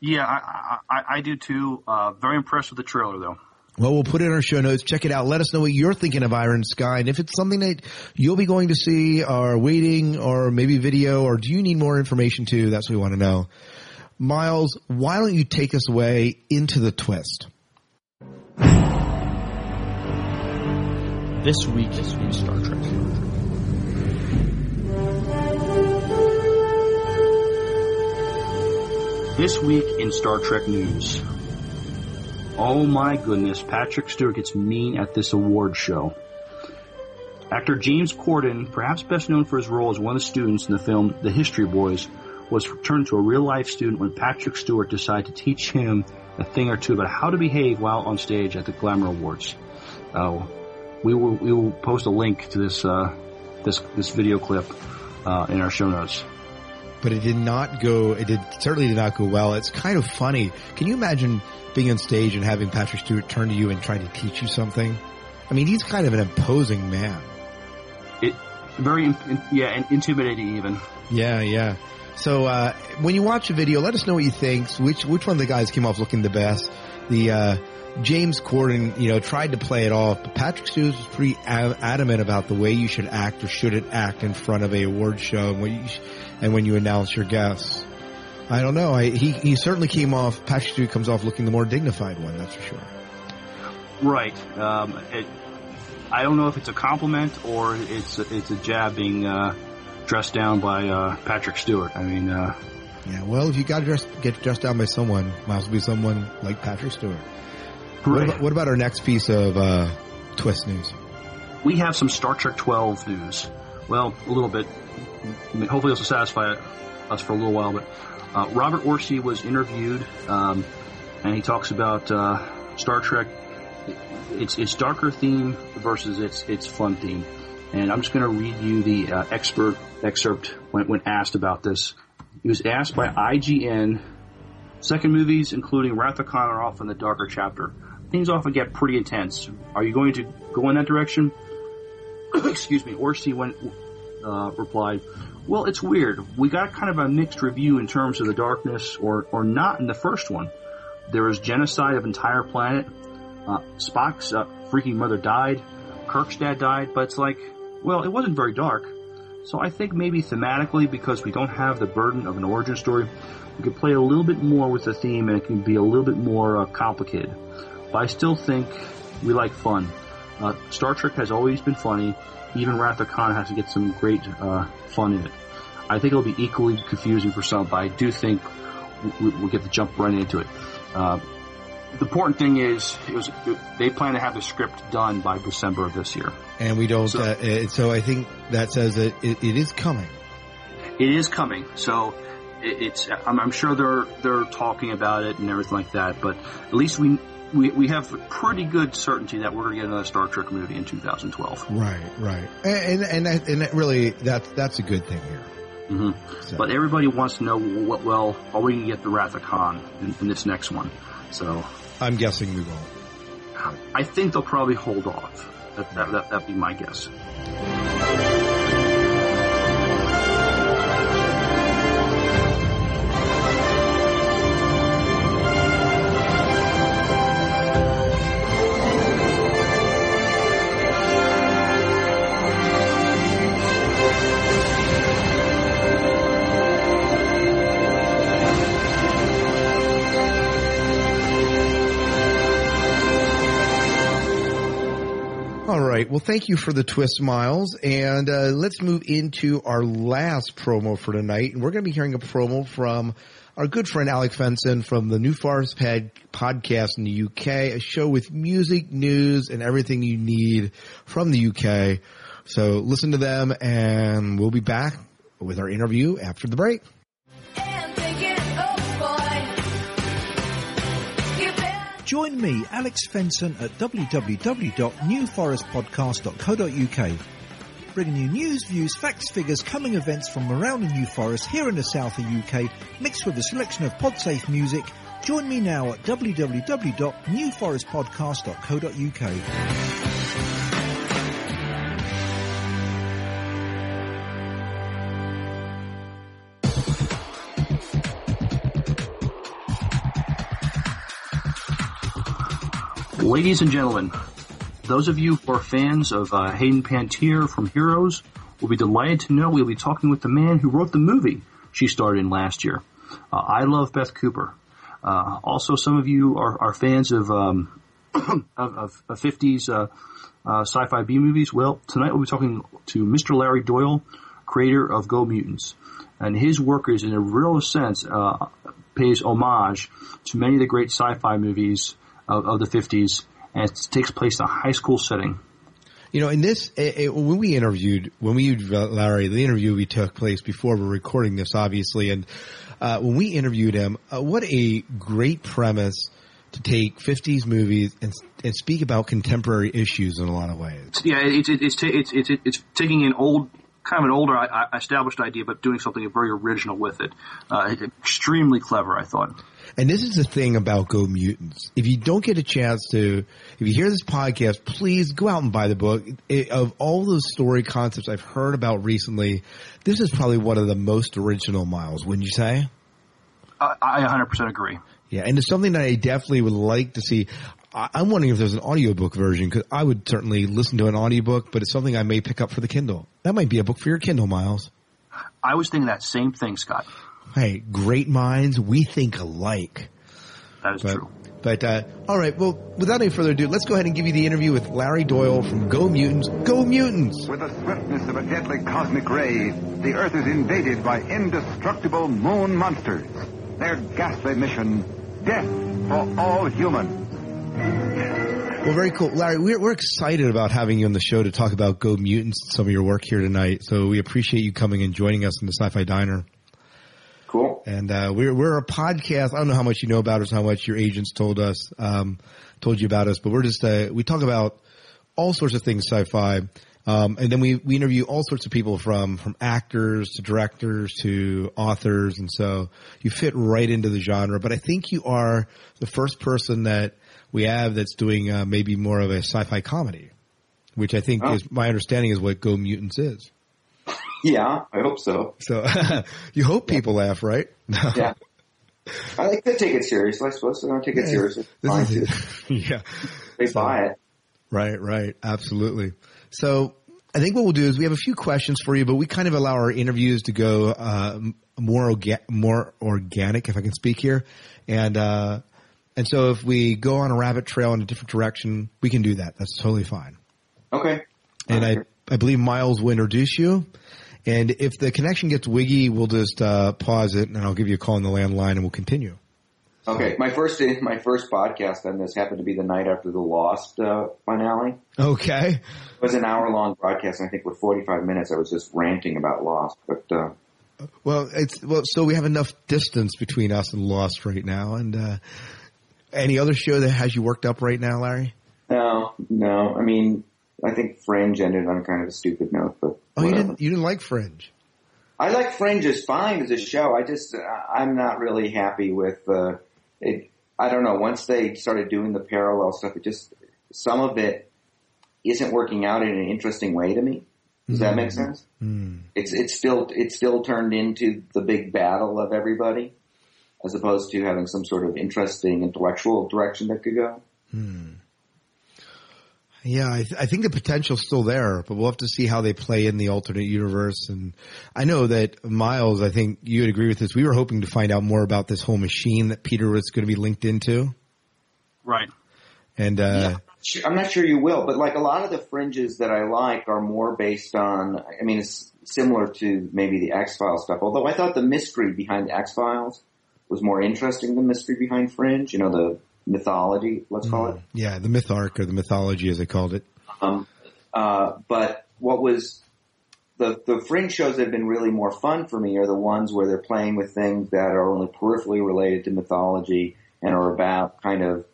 Yeah, I I, I do too. Uh, very impressed with the trailer though. Well, we'll put it in our show notes. Check it out. Let us know what you're thinking of Iron Sky, and if it's something that you'll be going to see, or waiting, or maybe video, or do you need more information too? That's what we want to know. Miles, why don't you take us away into the twist? This week in Star Trek. This week in Star Trek news. Oh my goodness, Patrick Stewart gets mean at this award show. Actor James Corden, perhaps best known for his role as one of the students in the film The History Boys, was turned to a real life student when Patrick Stewart decided to teach him a thing or two about how to behave while on stage at the Glamour Awards. Uh, we will we will post a link to this uh, this this video clip uh, in our show notes. But it did not go. It did certainly did not go well. It's kind of funny. Can you imagine being on stage and having Patrick Stewart turn to you and try to teach you something? I mean, he's kind of an imposing man. It very yeah and intimidating even. Yeah, yeah. So uh, when you watch a video, let us know what you think. Which which one of the guys came off looking the best? The uh, James Corden, you know, tried to play it off, but Patrick Stewart was pretty adamant about the way you should act or shouldn't act in front of a award show and when you and when you announce your guests. I don't know. I, he he certainly came off. Patrick Stewart comes off looking the more dignified one. That's for sure. Right. Um, it, I don't know if it's a compliment or it's a, it's a jab being uh, dressed down by uh, Patrick Stewart. I mean, uh, Yeah. Well, if you got to dress, get dressed down by someone, might as well be someone like Patrick Stewart. What about, what about our next piece of uh, twist news? we have some Star Trek 12 news. Well, a little bit. Hopefully, this will satisfy us for a little while. But uh, Robert Orci was interviewed, um, and he talks about uh, Star Trek. Its its darker theme versus its its fun theme. and I'm just going to read you the uh, expert excerpt when, when asked about this. He was asked by IGN, second movies, including Wrath of Khan, are often the darker chapter. Things often get pretty intense. Are you going to go in that direction? Excuse me. Orci went, uh, replied, well, it's weird. We got kind of a mixed review in terms of the darkness or, or not in the first one. There was genocide of entire planet. Uh, Spock's uh, freaking mother died. Kirk's dad died, but it's like, well, it wasn't very dark. So I think maybe thematically, because we don't have the burden of an origin story, we could play a little bit more with the theme and it can be a little bit more uh, complicated. But I still think we like fun. Uh, Star Trek has always been funny. Even Wrath of Khan has to get some great uh, fun in it. I think it'll be equally confusing for some, but I do think we, we get to jump right into it. Uh, the important thing is, it was they plan to have the script done by December of this year. And we don't. So- uh, uh, so I think that says that it, it is coming. It is coming, so it, it's. I'm, I'm sure they're they're talking about it and everything like that. But at least we we, we have pretty good certainty that we're going to get another Star Trek movie in 2012. Right, right, and and and, that, and that really that's that's a good thing here. hmm So- But everybody wants to know what. Well, are we going to get the Wrath of Khan in, in this next one? So I'm guessing we won't. I think they'll probably hold off. That that that that'd be my guess. Well, thank you for the twist, Miles. And uh, let's move into our last promo for tonight. And we're going to be hearing a promo from our good friend Alec Fenson from the New Forest Pad podcast in the UK, a show with music, news, and everything you need from the UK. So listen to them, and we'll be back with our interview after the break. Join me, Alex Fenson, at www.newforestpodcast.co.uk. Bringing you news, views, facts, figures, coming events from around the New Forest here in the south of UK, mixed with a selection of podsafe music. Join me now at www.newforestpodcast.co.uk. Ladies and gentlemen, those of you who are fans of uh, Hayden Panettiere from Heroes will be delighted to know we'll be talking with the man who wrote the movie she starred in last year. Uh, I love Beth Cooper. Uh, also, some of you are, are fans of, um, of, of, of 50s uh, uh, sci-fi B movies. Well, tonight we'll be talking to Mr. Larry Doyle, creator of Go Mutants. And his work is, in a real sense, uh, pays homage to many of the great sci-fi movies of, of the 50s, and it takes place in a high school setting. You know, in this, it, it, when we interviewed, when we Larry, the interview we took place before we're recording this, obviously, and uh, when we interviewed him, uh, what a great premise to take 50s movies and, and speak about contemporary issues in a lot of ways. Yeah, it's it's it's it's it's, it's taking an old kind of an older I- I- established idea, but doing something very original with it. Uh, extremely clever, I thought. And this is the thing about Go Mutants. If you don't get a chance to, if you hear this podcast, please go out and buy the book. It, of all those story concepts I've heard about recently, this is probably one of the most original miles, wouldn't you say? I, I 100% agree. Yeah, and it's something that I definitely would like to see. I- I'm wondering if there's an audiobook version because I would certainly listen to an audiobook, but it's something I may pick up for the Kindle. That might be a book for your Kindle, Miles. I was thinking that same thing, Scott. Hey, great minds, we think alike. That is But, true. but uh, all right, well, without any further ado, let's go ahead and give you the interview with Larry Doyle from Go Mutants. Go Mutants! With the swiftness of a deadly cosmic ray, the Earth is invaded by indestructible moon monsters. Their ghastly mission, death for all humans. Well, very cool. Larry, we're, we're excited about having you on the show to talk about Go Mutants and some of your work here tonight. So we appreciate you coming and joining us in the Sci-Fi Diner. Cool. And uh, we're we're a podcast. I don't know how much you know about us, how much your agents told us, um, told you about us, but we're just uh, we talk about all sorts of things sci-fi. Um, and then we, we interview all sorts of people from, from actors to directors to authors. And so you fit right into the genre, but I think you are the first person that we have that's doing, uh, maybe more of a sci-fi comedy, which I think Oh. is, my understanding is what Go Mutants is. Yeah, I hope so. So you hope people laugh, right? Yeah. I like to take it seriously, I suppose. I don't take it Yeah, seriously. yeah. They So- buy it. Right, right. Absolutely. So I think what we'll do is we have a few questions for you, but we kind of allow our interviews to go, uh, more, orga- more organic, if I can speak here. And, uh, and so if we go on a rabbit trail in a different direction, we can do that. That's totally fine. Okay. And I, I believe Miles will introduce you. And if the connection gets wiggy, we'll just, uh, pause it and I'll give you a call on the landline and we'll continue. Okay, my first my first podcast on this happened to be the night after the Lost uh, finale. Okay. It was an hour long broadcast, and I think for 45 minutes I was just ranting about Lost. But uh, Well, it's well. So we have enough distance between us and Lost right now. And uh, any other show that has you worked up right now, Larry? no, no, I mean, I think Fringe ended on kind of a stupid note. But Oh, you didn't. You didn't like Fringe. I like Fringe as fine as a show. I just I'm not really happy with uh, it. I don't know. Once they started doing the parallel stuff, it just some of it isn't working out in an interesting way to me. Does that make hmm. sense? Hmm. It's it's still it's still turned into the big battle of everybody, as opposed to having some sort of interesting intellectual direction that could go. Hmm. Yeah, I, th- I think the potential's still there, but we'll have to see how they play in the alternate universe. And I know that Miles, I think you would agree with this. We were hoping to find out more about this whole machine that Peter was going to be linked into. Right. And uh, Sure- I'm not sure you will, but like a lot of the fringes that I like are more based on. I mean, it's similar to maybe the X Files stuff. Although I thought the mystery behind the X Files was more interesting than the mystery behind Fringe. You know, the mythology. Let's call it. yeah, the myth arc or the mythology, as they called it. Um, uh, but what was the the fringe shows that have been really more fun for me are the ones where they're playing with things that are only peripherally related to mythology and are about kind of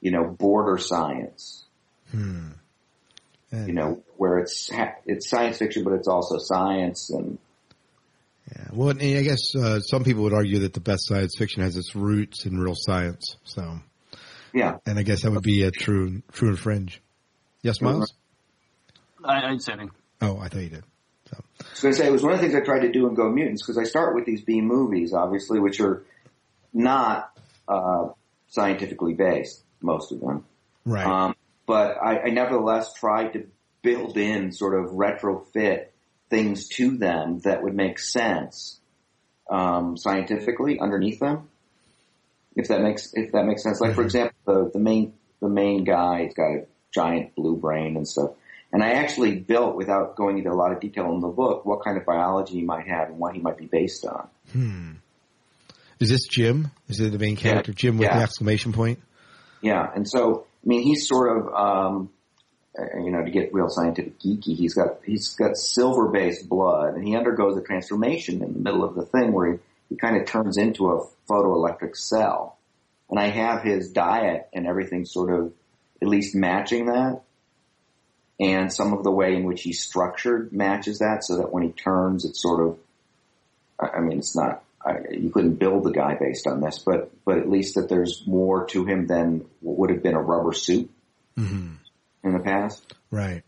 you know border science. Hmm. You know where it's it's science fiction, but it's also science and Yeah. Well, and I guess uh, some people would argue that the best science fiction has its roots in real science. So, yeah. and I guess that would be a true, true and fringe. Yes, Miles. I, I didn't say anything. Oh, I thought you did. So. I was going to say it was one of the things I tried to do in Go Mutants because I start with these B movies, obviously, which are not uh, scientifically based, most of them. Right. Um, but I, I nevertheless tried to build in sort of retrofit things to them that would make sense um, scientifically underneath them. If that makes if that makes sense. Like for example, the the main the main guy has got a giant blue brain and stuff. And I actually built, without going into a lot of detail in the book, what kind of biology he might have and what he might be based on. Hmm. Is this Jim? Is it the main character, Jim, with Yeah. the exclamation point? Yeah, and so I mean, he's sort of, um, you know, to get real scientific geeky, he's got he's got silver based blood, and he undergoes a transformation in the middle of the thing where he, he kind of turns into a photoelectric cell. And I have his diet and everything sort of at least matching that, and some of the way in which he's structured matches that, so that when he turns, it's sort of, I mean, it's not. I, you couldn't build the guy based on this, but but at least that there's more to him than what would have been a rubber suit Mm-hmm. in the past. Right.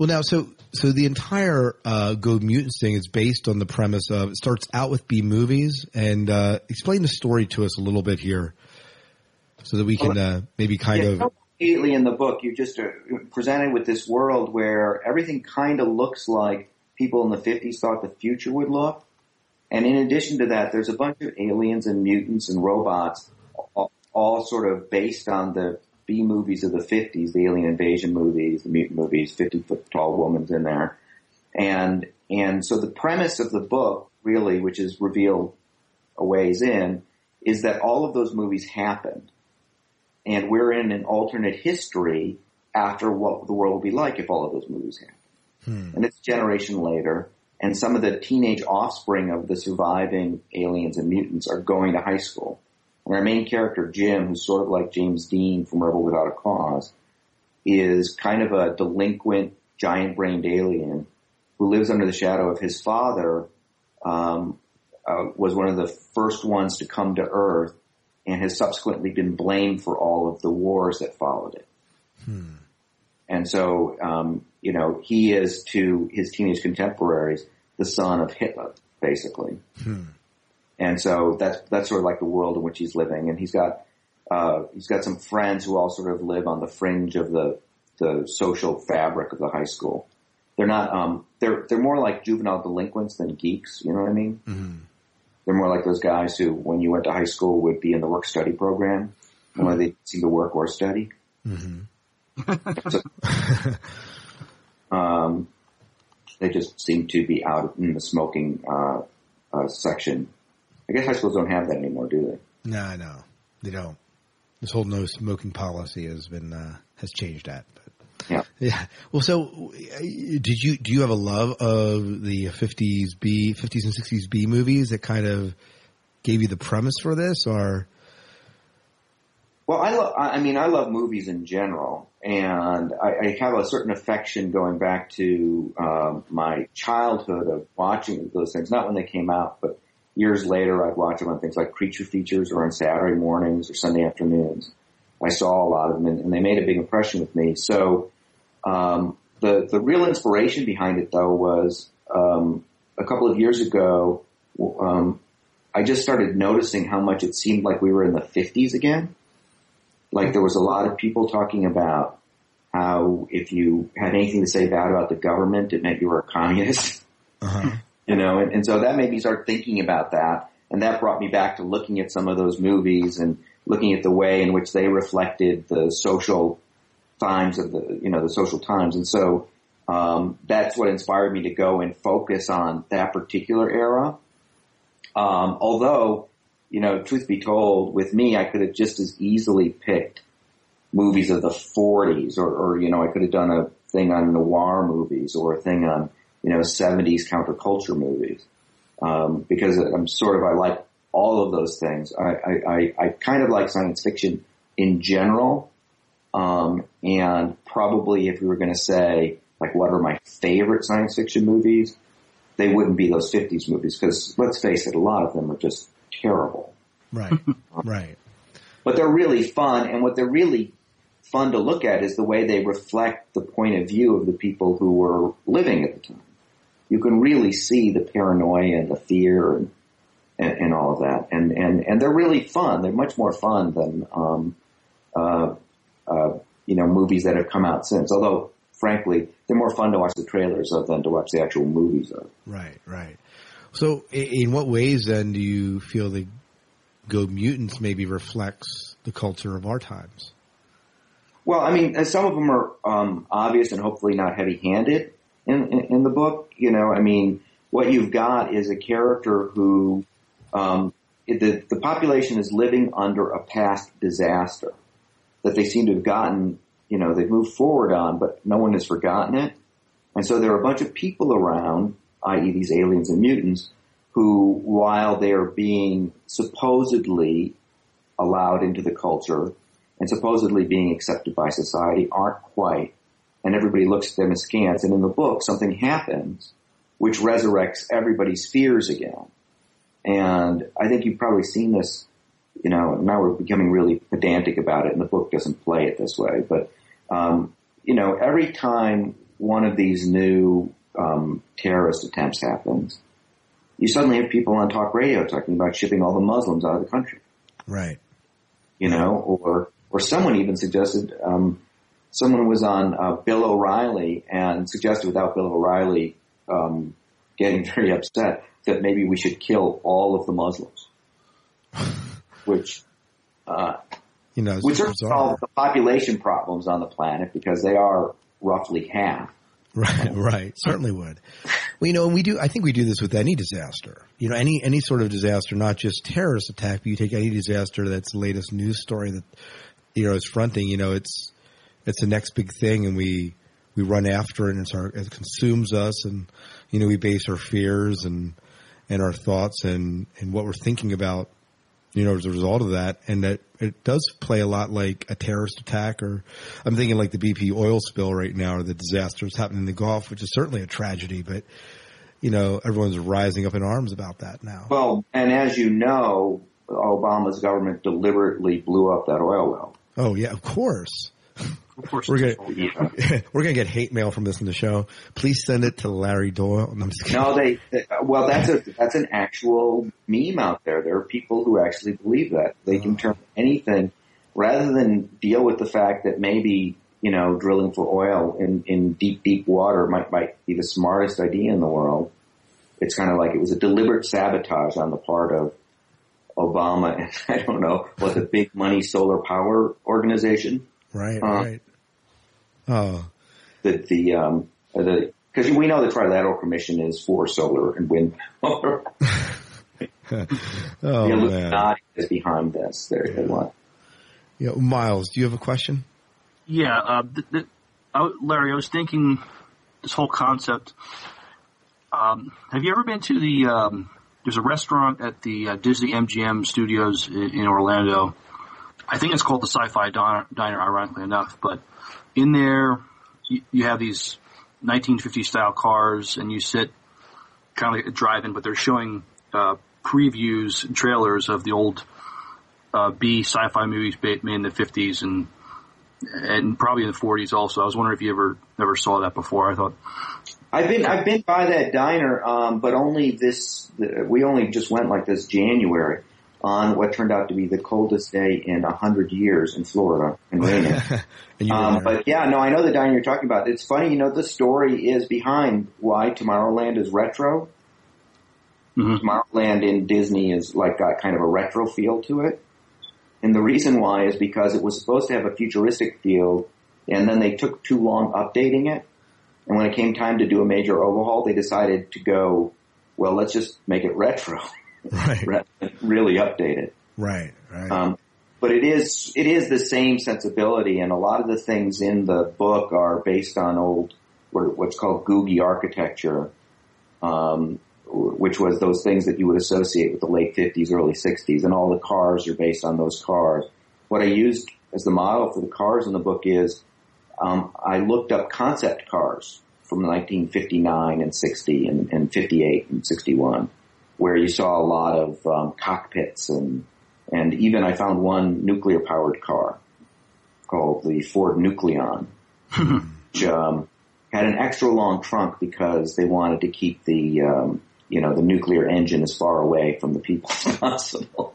Well, now, so so the entire uh, Go Mutants thing is based on the premise of it starts out with B movies, and uh, explain the story to us a little bit here, so that we can uh, maybe kind Yeah, of. immediately in the book, you just are presented with this world where everything kind of looks like people in the 50s thought the future would look. And in addition to that, there's a bunch of aliens and mutants and robots, all, all sort of based on the B movies of the 50s, the alien invasion movies, the mutant movies, 50 foot tall woman's in there. And, and so the premise of the book, really, which is revealed a ways in, is that all of those movies happened and we're in an alternate history after what the world will be like if all of those movies happen. Hmm. And it's a generation later, and some of the teenage offspring of the surviving aliens and mutants are going to high school. And our main character, Jim, who's sort of like James Dean from Rebel Without a Cause, is kind of a delinquent giant brained alien who lives under the shadow of his father, um, uh, was one of the first ones to come to Earth and has subsequently been blamed for all of the wars that followed it. Hmm. And so, um, you know, he is to his teenage contemporaries the son of Hitler, basically. Hmm. And so that's that's sort of like the world in which he's living. And he's got uh, he's got some friends who all sort of live on the fringe of the the social fabric of the high school. They're not um, they're they're more like juvenile delinquents than geeks. You know what I mean? Mm-hmm. They're more like those guys who, when you went to high school, would be in the work study program, and when they seem to work or study. Mm-hmm. So, um, they just seem to be out in the smoking uh, uh, section. I guess high schools don't have that anymore, do they? No, no, they don't. This whole no smoking policy has been uh, has changed that. But yeah, yeah. Well, so did you do you have a love of the fifties B, fifties and sixties B movies that kind of gave you the premise for this, or? Well, I love, I mean, I love movies in general, and I, I have a certain affection going back to um, my childhood of watching those things. Not when they came out, but years later, I'd watch them on things like Creature Features or on Saturday mornings or Sunday afternoons. I saw a lot of them, and, and they made a big impression with me. So um, the the real inspiration behind it, though, was um, a couple of years ago. Um, I just started noticing how much it seemed like we were in the 50s again. Like there was a lot of people talking about how if you had anything to say bad about the government, it meant you were a communist. Uh-huh. You know, and, and so that made me start thinking about that. And that brought me back to looking at some of those movies and looking at the way in which they reflected the social times of the, you know, the social times. And so, um, that's what inspired me to go and focus on that particular era. Um, although, you know, truth be told, with me, I could have just as easily picked movies of the 40s or, or you know, I could have done a thing on noir movies or a thing on, you know, 70s counterculture movies. Um, because I'm sort of, I like all of those things. I, I, I, I kind of like science fiction in general. Um, and probably if we were going to say, like, what are my favorite science fiction movies? They wouldn't be those 50s movies because let's face it, a lot of them are just terrible. Right, right. But they're really fun, and what they're really fun to look at is the way they reflect the point of view of the people who were living at the time. You can really see the paranoia and the fear and and, and all of that, and and and they're really fun. They're much more fun than um, uh, uh, you know movies that have come out since. Although, frankly, they're more fun to watch the trailers of than to watch the actual movies of. Right, right. So, in what ways then do you feel the Go Mutants maybe reflects the culture of our times? Well, I mean, some of them are um, obvious and hopefully not heavy-handed in, in, in the book. You know, I mean, what you've got is a character who um, the the population is living under a past disaster that they seem to have gotten. You know, they've moved forward on, but no one has forgotten it. And so there are a bunch of people around, i.e., these aliens and mutants, who, while they're being supposedly allowed into the culture and supposedly being accepted by society, aren't quite. And everybody looks at them askance. And in the book, something happens which resurrects everybody's fears again. And I think you've probably seen this, you know, now we're becoming really pedantic about it and the book doesn't play it this way, but, um, you know, every time one of these new, um, terrorist attempts happens, you suddenly have people on talk radio talking about shipping all the Muslims out of the country, Right. you know, or, or someone even suggested, um, someone was on, uh, Bill O'Reilly and suggested without Bill O'Reilly, um, getting very upset that maybe we should kill all of the Muslims. Which, uh, You know, would certainly bizarre. solve the population problems on the planet because they are roughly half. Right, right. Certainly would. Well, you know, and we do, I think we do this with any disaster. You know, any, any sort of disaster, not just terrorist attack, but you take any disaster that's the latest news story that, you know, is fronting, you know, it's, it's the next big thing and we, we run after it and it's our, it consumes us and, you know, we base our fears and, and our thoughts and, and what we're thinking about you know, as a result of that, and that it does play a lot like a terrorist attack, or I'm thinking like the BP oil spill right now, or the disasters happening in the Gulf, which is certainly a tragedy, but you know, everyone's rising up in arms about that now. Well, and as you know, Obama's government deliberately blew up that oil well. Oh yeah, of course. Of course, we're gonna we're gonna get hate mail from this in the show. Please send it to Larry Doyle. No. No, they, they- well, that's a that's an actual meme out there. There are people who actually believe that they can uh-huh. turn anything, rather than deal with the fact that maybe you know drilling for oil in in deep deep water might might be the smartest idea in the world. It's kind of like it was a deliberate sabotage on the part of Obama and I don't know what the big money solar power organization. Right, Uh, right. Oh, the the um the because we know the Trilateral Commission is for solar and wind power. oh the man. Illuminati is behind this. There, they want. Yeah, Miles, do you have a question? Yeah, uh, th- th- I, Larry, I was thinking this whole concept. Um, have you ever been to the? Um, there's a restaurant at the uh, Disney MGM Studios in, in Orlando. I think it's called the Sci-Fi Diner, ironically enough. But in there, you, you have these 1950 style cars, and you sit kind of like a drive-in, but they're showing uh, previews and trailers of the old uh, B sci-fi movies made in the 50s and and probably in the 40s also. I was wondering if you ever ever saw that before. I thought I've been I've been by that diner, um, but only this. We only just went like this January on what turned out to be the coldest day in a hundred years in Florida and raining. And Um, but yeah, no, I know the diner you're talking about. It's funny, you know, the story is behind why Tomorrowland is retro. Tomorrowland in Disney is like got kind of a retro feel to it. And the reason why is because it was supposed to have a futuristic feel and then they took too long updating it. And when it came time to do a major overhaul, they decided to go, well, let's just make it retro. Right. really update it. Right, right. Um, but it is it is the same sensibility, and a lot of the things in the book are based on old what's called Googie architecture, um, which was those things that you would associate with the late fifties, early sixties, and all the cars are based on those cars. What I used as the model for the cars in the book is um, I looked up concept cars from 1959 and 60 and, and 58 and 61, where you saw a lot of um, cockpits and and even I found one nuclear powered car called the Ford Nucleon, which um, had an extra long trunk because they wanted to keep the um, you know the nuclear engine as far away from the people as possible.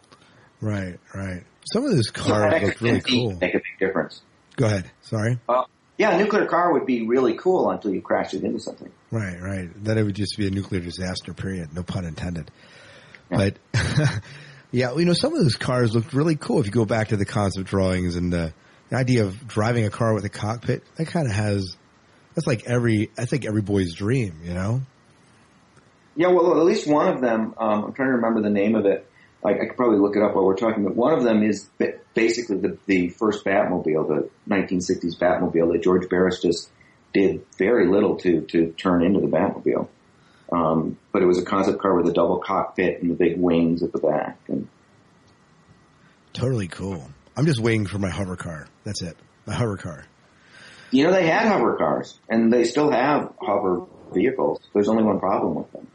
Right, right. Some of those So cars look really cool. Make a big difference. Go ahead. Sorry. Well, yeah, a nuclear car would be really cool until you crash it into something. Right, right. Then it would just be a nuclear disaster, period. No pun intended. But, yeah, you know, some of those cars looked really cool. If you go back to the concept drawings and the, the idea of driving a car with a cockpit, that kind of has, that's like every, I think every boy's dream, you know? Yeah, well, at least one of them. Um, I'm trying to remember the name of it. Like, I could probably look it up while we're talking. But one of them is basically the, the first Batmobile, the 1960s Batmobile that George Barris just did very little to to turn into the Batmobile. Um, but it was a concept car with a double cockpit and the big wings at the back. And Totally cool. I'm just waiting for my hover car. That's it. My hover car. you know, they had hover cars, and they still have hover vehicles. There's only one problem with them.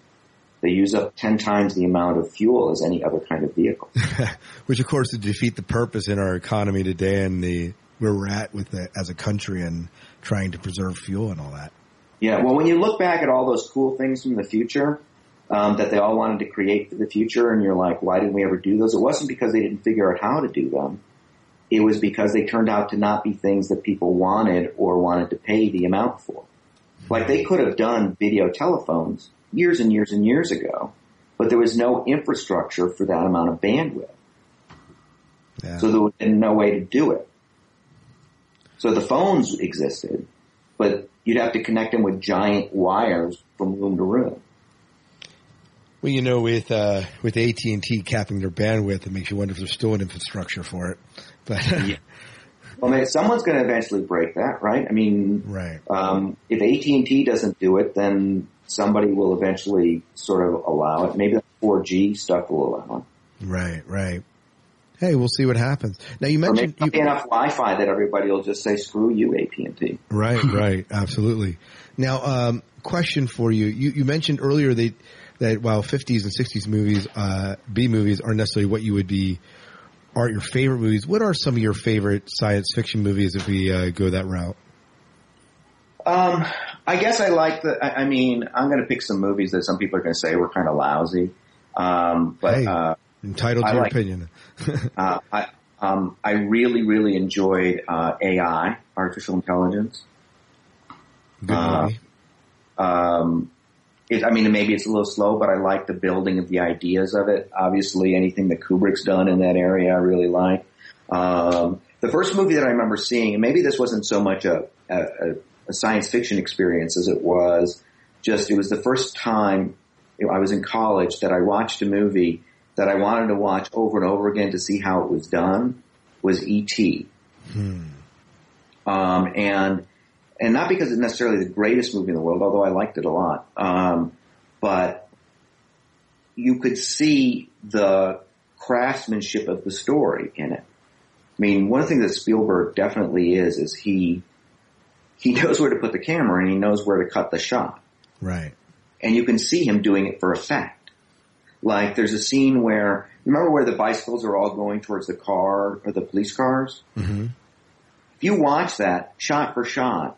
They use up ten times the amount of fuel as any other kind of vehicle. Which of course would defeat the purpose in our economy today and the, where we're at with the, as a country and trying to preserve fuel and all that. Yeah, well, when you look back at all those cool things from the future um, that they all wanted to create for the future, and you're like, why didn't we ever do those? It wasn't because they didn't figure out how to do them. It was because they turned out to not be things that people wanted or wanted to pay the amount for. Like they could have done video telephones years and years and years ago, but there was no infrastructure for that amount of bandwidth. So there was no way to do it. So the phones existed, but you'd have to connect them with giant wires from room to room. Well, you know, with uh, with AT and T capping their bandwidth, it makes you wonder if there's still an infrastructure for it. But Well, I mean, someone's going to eventually break that, right? I mean, right. um, if AT and T doesn't do it, then somebody will eventually sort of allow it. Maybe 4G stuff will allow it. right, right. Hey, we'll see what happens. Now you mentioned you, enough Wi-Fi that everybody will just say, "Screw you, AT&T." Right, right, absolutely. Now, um, question for you. You, you mentioned earlier that, that while 50s and 60s movies, uh, B movies aren't necessarily what you would be, aren't your favorite movies. What are some of your favorite science fiction movies if we uh, go that route? Um, I guess I like the. I, I mean, I'm going to pick some movies that some people are going to say were kind of lousy. Um, but Hey, uh, Entitled to I your like- opinion. uh, I um, I really really enjoyed uh, AI, artificial intelligence. Good Uh. Um, it, I mean, maybe it's a little slow, but I like the building of the ideas of it. Obviously, anything that Kubrick's done in that area, I really like. Um, the first movie that I remember seeing, and maybe this wasn't so much a, a, a science fiction experience as it was just, it was the first time you know, I was in college that I watched a movie that I wanted to watch over and over again to see how it was done was E.T. Um, and and not because it's necessarily the greatest movie in the world, although I liked it a lot. Um, but you could see the craftsmanship of the story in it. I mean, one thing that Spielberg definitely is is he he knows where to put the camera and he knows where to cut the shot, Right. and you can see him doing it for effect. Like there's a scene where remember where the bicycles are all going towards the car or the police cars. hmm If you watch that shot for shot,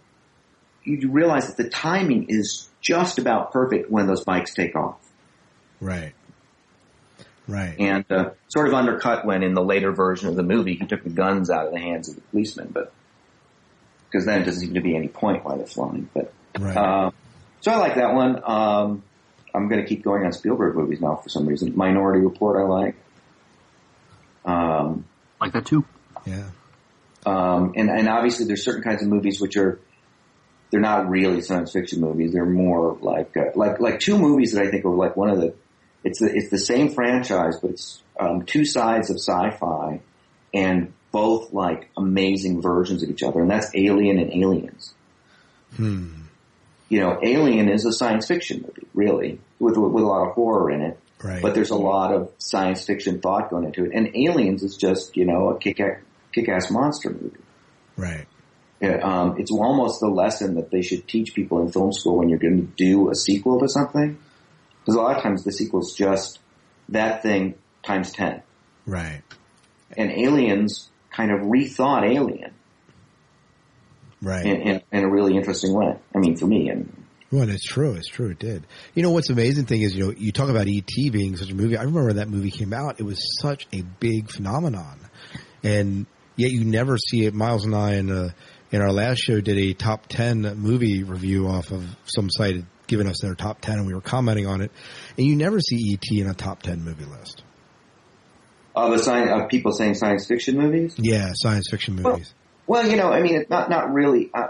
you realize that the timing is just about perfect when those bikes take off. Right. Right. And uh, sort of undercut when in the later version of the movie he took the guns out of the hands of the policemen, but because then it doesn't seem to be any point why they're flying. But Right. uh, so I like that one. Um, I'm going to keep going on Spielberg movies now for some reason. Minority Report I like. Um, like that too. Yeah. Um, and, and obviously there's certain kinds of movies which are, they're not really science fiction movies. They're more like, uh, like, like two movies that I think are like one of the, it's the, it's the same franchise, but it's, um, two sides of sci-fi and both like amazing versions of each other. And that's Alien and Aliens. Hmm. You know, Alien is a science fiction movie, really, with, with a lot of horror in it. Right. But there's a lot of science fiction thought going into it. And Aliens is just, you know, a kick kick-ass monster movie. Right. Yeah, um, it's almost the lesson that they should teach people in film school when you're going to do a sequel to something. Because a lot of times the sequel's just that thing times 10. Right. And Aliens kind of rethought Alien Right. in, in, in a really interesting way. I mean, for me, and Well, it's true. It's true. It did. You know what's amazing thing is, you know, you talk about E.T. being such a movie. I remember when that movie came out. It was such a big phenomenon, and yet you never see it. Miles and I in uh, in our last show did a top ten movie review off of some site had given us their top ten, and we were commenting on it. And you never see E.T. in a top ten movie list. of, a science, of people saying science fiction movies. Yeah, science fiction movies. Well, you know, I mean, it's not not really. Uh,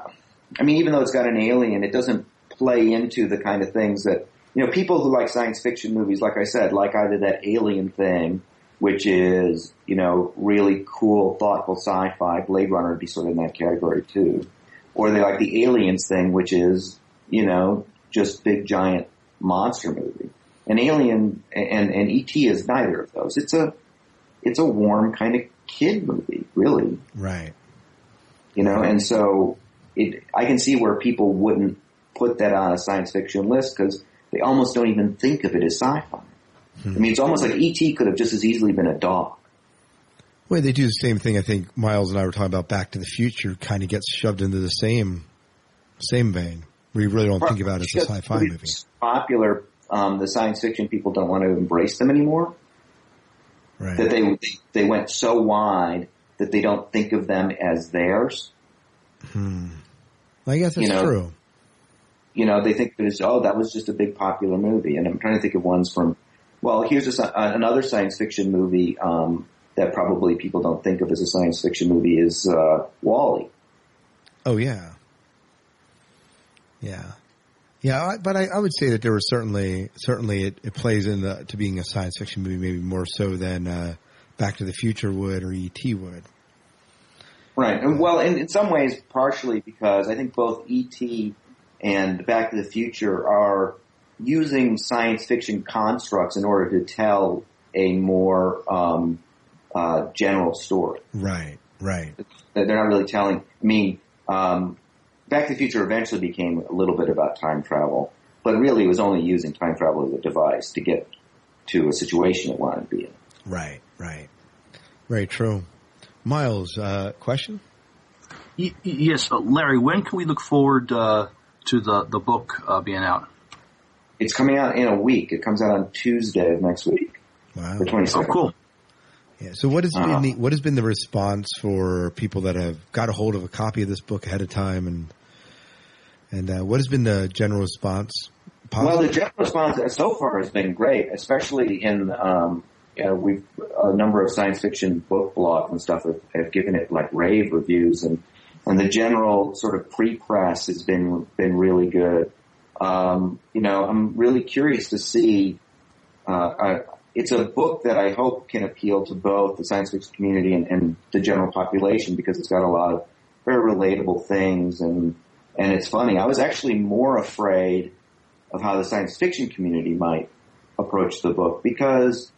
I mean, even though it's got an alien, it doesn't play into the kind of things that you know people who like science fiction movies. Like I said, like either that Alien thing, which is you know really cool, thoughtful sci-fi. Blade Runner would be sort of in that category too, or they like the Aliens thing, which is you know just big giant monster movie. An Alien and and ET is neither of those. It's a it's a warm kind of kid movie, really Right. You know, and so it, I can see where people wouldn't put that on a science fiction list because they almost don't even think of it as sci-fi. I mean, it's almost like ET could have just as easily been a dog. Well, they do the same thing. I think Miles and I were talking about Back to the Future. Kind of gets shoved into the same same vein. We really don't think about it as a sci-fi movie. it's Popular, um, the science fiction people don't want to embrace them anymore. Right. That they they went so wide that they don't think of them as theirs. Hmm. I guess that's You know, true. you know, they think that it's, oh, that was just a big popular movie. And I'm trying to think of ones from, well, here's a, uh, another science fiction movie, um, that probably people don't think of as a science fiction movie is, uh, WALL-E. Oh yeah, yeah, yeah. I, but I, I would say that there was certainly certainly it, it plays into to being a science fiction movie, maybe more so than uh, Back to the Future would or ET would. Right. And well, in, in some ways, partially because I think both E.T. and Back to the Future are using science fiction constructs in order to tell a more, um, uh, general story. Right, right. They're not really telling. I mean, um, Back to the Future eventually became a little bit about time travel, but really it was only using time travel as a device to get to a situation it wanted to be in. Right, right. Very true. Miles, uh, question? Y- y- yes, uh, Larry. When can we look forward uh, to the the book uh, being out? It's coming out in a week. It comes out on Tuesday of next week, Wow. the 22nd. Oh, cool. Yeah. So what has Uh-huh. been the, what has been the response for people that have got a hold of a copy of this book ahead of time, and and uh, what has been the general response? Well, the general response so far has been great, especially in um, we've a number of science fiction book blogs and stuff have, have given it like rave reviews, and and the general sort of pre-press has been been really good. Um, you know, I'm really curious to see. Uh, I, it's a book that I hope can appeal to both the science fiction community and, and the general population because it's got a lot of very relatable things and and it's funny. I was actually more afraid of how the science fiction community might approach the book because,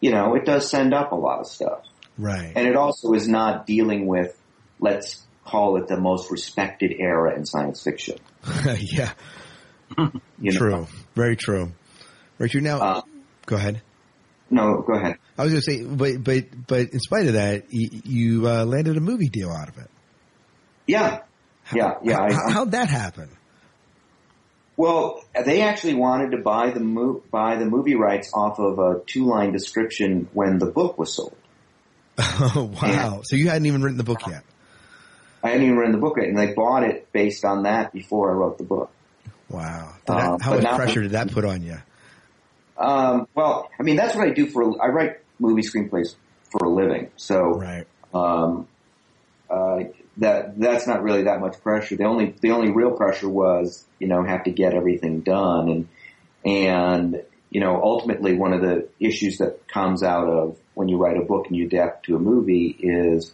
you know, it does send up a lot of stuff. Right. And it also is not dealing with, let's call it the most respected era in science fiction. yeah. You know? true. Very true. Very true. Now, Uh, go ahead. No, go ahead. I was going to say, but but but in spite of that, you, you uh, landed a movie deal out of it. Yeah. Yeah, yeah. I- how'd that happen? Well, they actually wanted to buy the mo- buy the movie rights off of a two line description when the book was sold. Oh, wow. So you hadn't even written the book yet. I hadn't even written the book yet, and they bought it based on that before I wrote the book. Wow. That- Um, how much now- pressure did that put on you? Um, well, I mean, that's what I do for, I write movie screenplays for a living. So, right. um, uh, that, that's not really that much pressure. The only, the only real pressure was, you know, have to get everything done. And, and, you know, ultimately one of the issues that comes out of when you write a book and you adapt to a movie is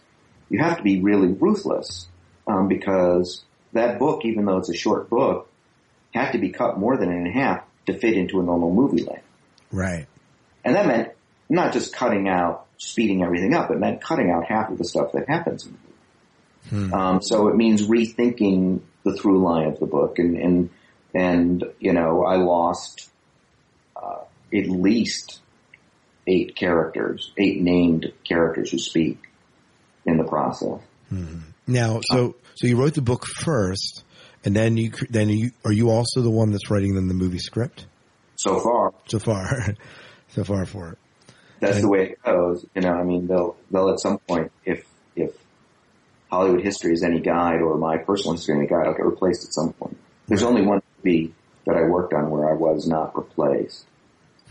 you have to be really ruthless, um, because that book, even though it's a short book, had to be cut more than in half to fit into a normal movie length. Right. And that meant not just cutting out, speeding everything up, it meant cutting out half of the stuff that happens in the movie. Um, so it means rethinking the through line of the book and, and, and, you know, I lost, uh, at least eight characters, eight named characters who speak in the process. Now, so so you wrote the book first, and then you then you are you also the one that's writing them the movie script? So far, so far, so far for it. That's the way it goes. You know, I mean, they'll, they'll at some point, if Hollywood history as any guide or my personal history any guide, I'll get replaced at some point. There's only one movie that I worked on where I was not replaced.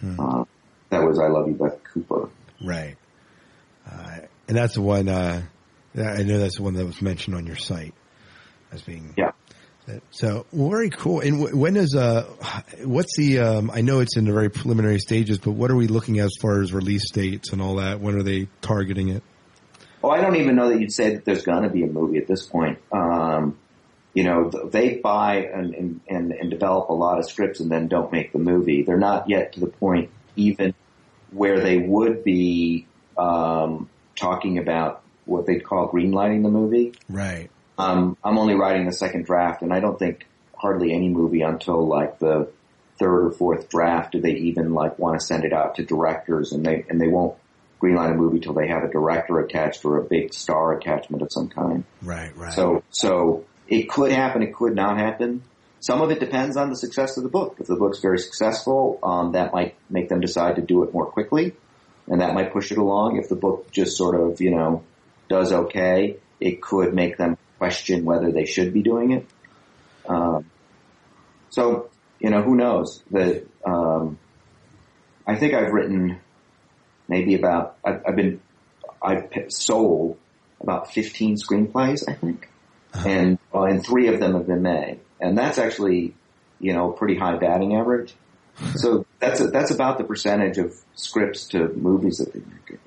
Uh, that was I Love You, Beth Cooper. Right. Uh, and that's the one. Uh, I know that's the one that was mentioned on your site as being. Yeah. So very cool. And w- when is uh, what's the? Um, I know it's in the very preliminary stages, but what are we looking at as far as release dates and all that? When are they targeting it? Oh, I don't even know that you'd say that there's going to be a movie at this point. Um, you know, they buy and, and, and, and develop a lot of scripts and then don't make the movie. They're not yet to the point even where they would be um, talking about what they'd call greenlighting the movie. Right. Um, I'm only writing the second draft, and I don't think hardly any movie until like the third or fourth draft do they even like want to send it out to directors, and they and they won't greenlight a movie till they have a director attached or a big star attachment of some kind. Right. Right. So so it could happen, it could not happen. Some of it depends on the success of the book. If the book's very successful, um, that might make them decide to do it more quickly, and that might push it along. If the book just sort of you know does okay, it could make them question whether they should be doing it. Um, so you know, who knows? That um, I think I've written maybe about I've, I've been I've sold about 15 screenplays, I think, and uh, and three of them have been made, and that's actually you know a pretty high batting average. So that's a, that's about the percentage of scripts to movies that they make.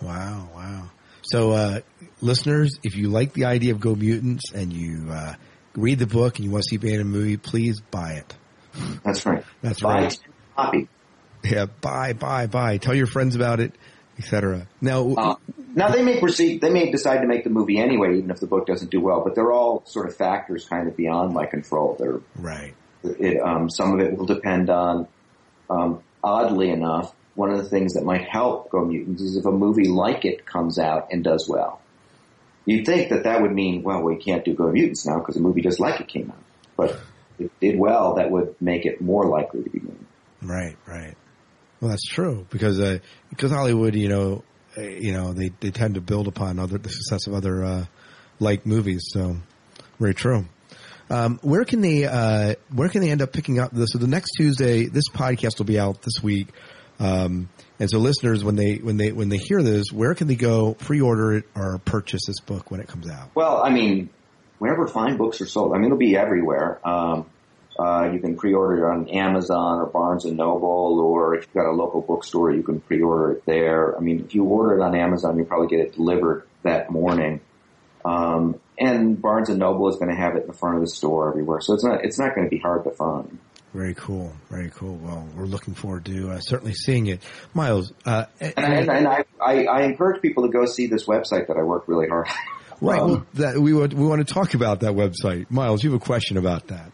Wow, wow. So, uh, listeners, if you like the idea of Go Mutants and you uh, read the book and you want to see it in a movie, please buy it. That's right. That's Buy right. a copy. Yeah, buy, buy, buy. Tell your friends about it. etc. Now, Uh, now they may proceed. They may decide to make the movie anyway, even if the book doesn't do well. But they're all sort of factors kind of beyond my control. They're right. It, um, some of it will depend on. Um, oddly enough, one of the things that might help Go Mutants is if a movie like it comes out and does well. You'd think that that would mean, well, we can't do Go Mutants now because a movie just like it came out. But if it did well, that would make it more likely to be made. Right, right. Well, that's true because uh, because Hollywood, you know, uh, you know, they they tend to build upon other the success of other uh, like movies. So, very true. Um, where can they uh, where can they end up picking up this? So the next Tuesday, this podcast will be out this week. Um, and so listeners, when they when they when they hear this, where can they go pre-order it or purchase this book when it comes out? Well, I mean, wherever fine books are sold, I mean, it'll be everywhere. Um, uh, you can pre-order it on Amazon or Barnes and Noble, or if you've got a local bookstore, you can pre-order it there. I mean, if you order it on Amazon, you probably get it delivered that morning. Um, and Barnes and Noble is going to have it in the front of the store everywhere, so it's not it's not going to be hard to find. Very cool, very cool. Well, we're looking forward to uh, certainly seeing it, Miles. Uh, And, I, and I, I, I encourage people to go see this website that I worked really hard. on. Right. Um, well, that, we want, we want to talk about that website. Miles, you have a question about that.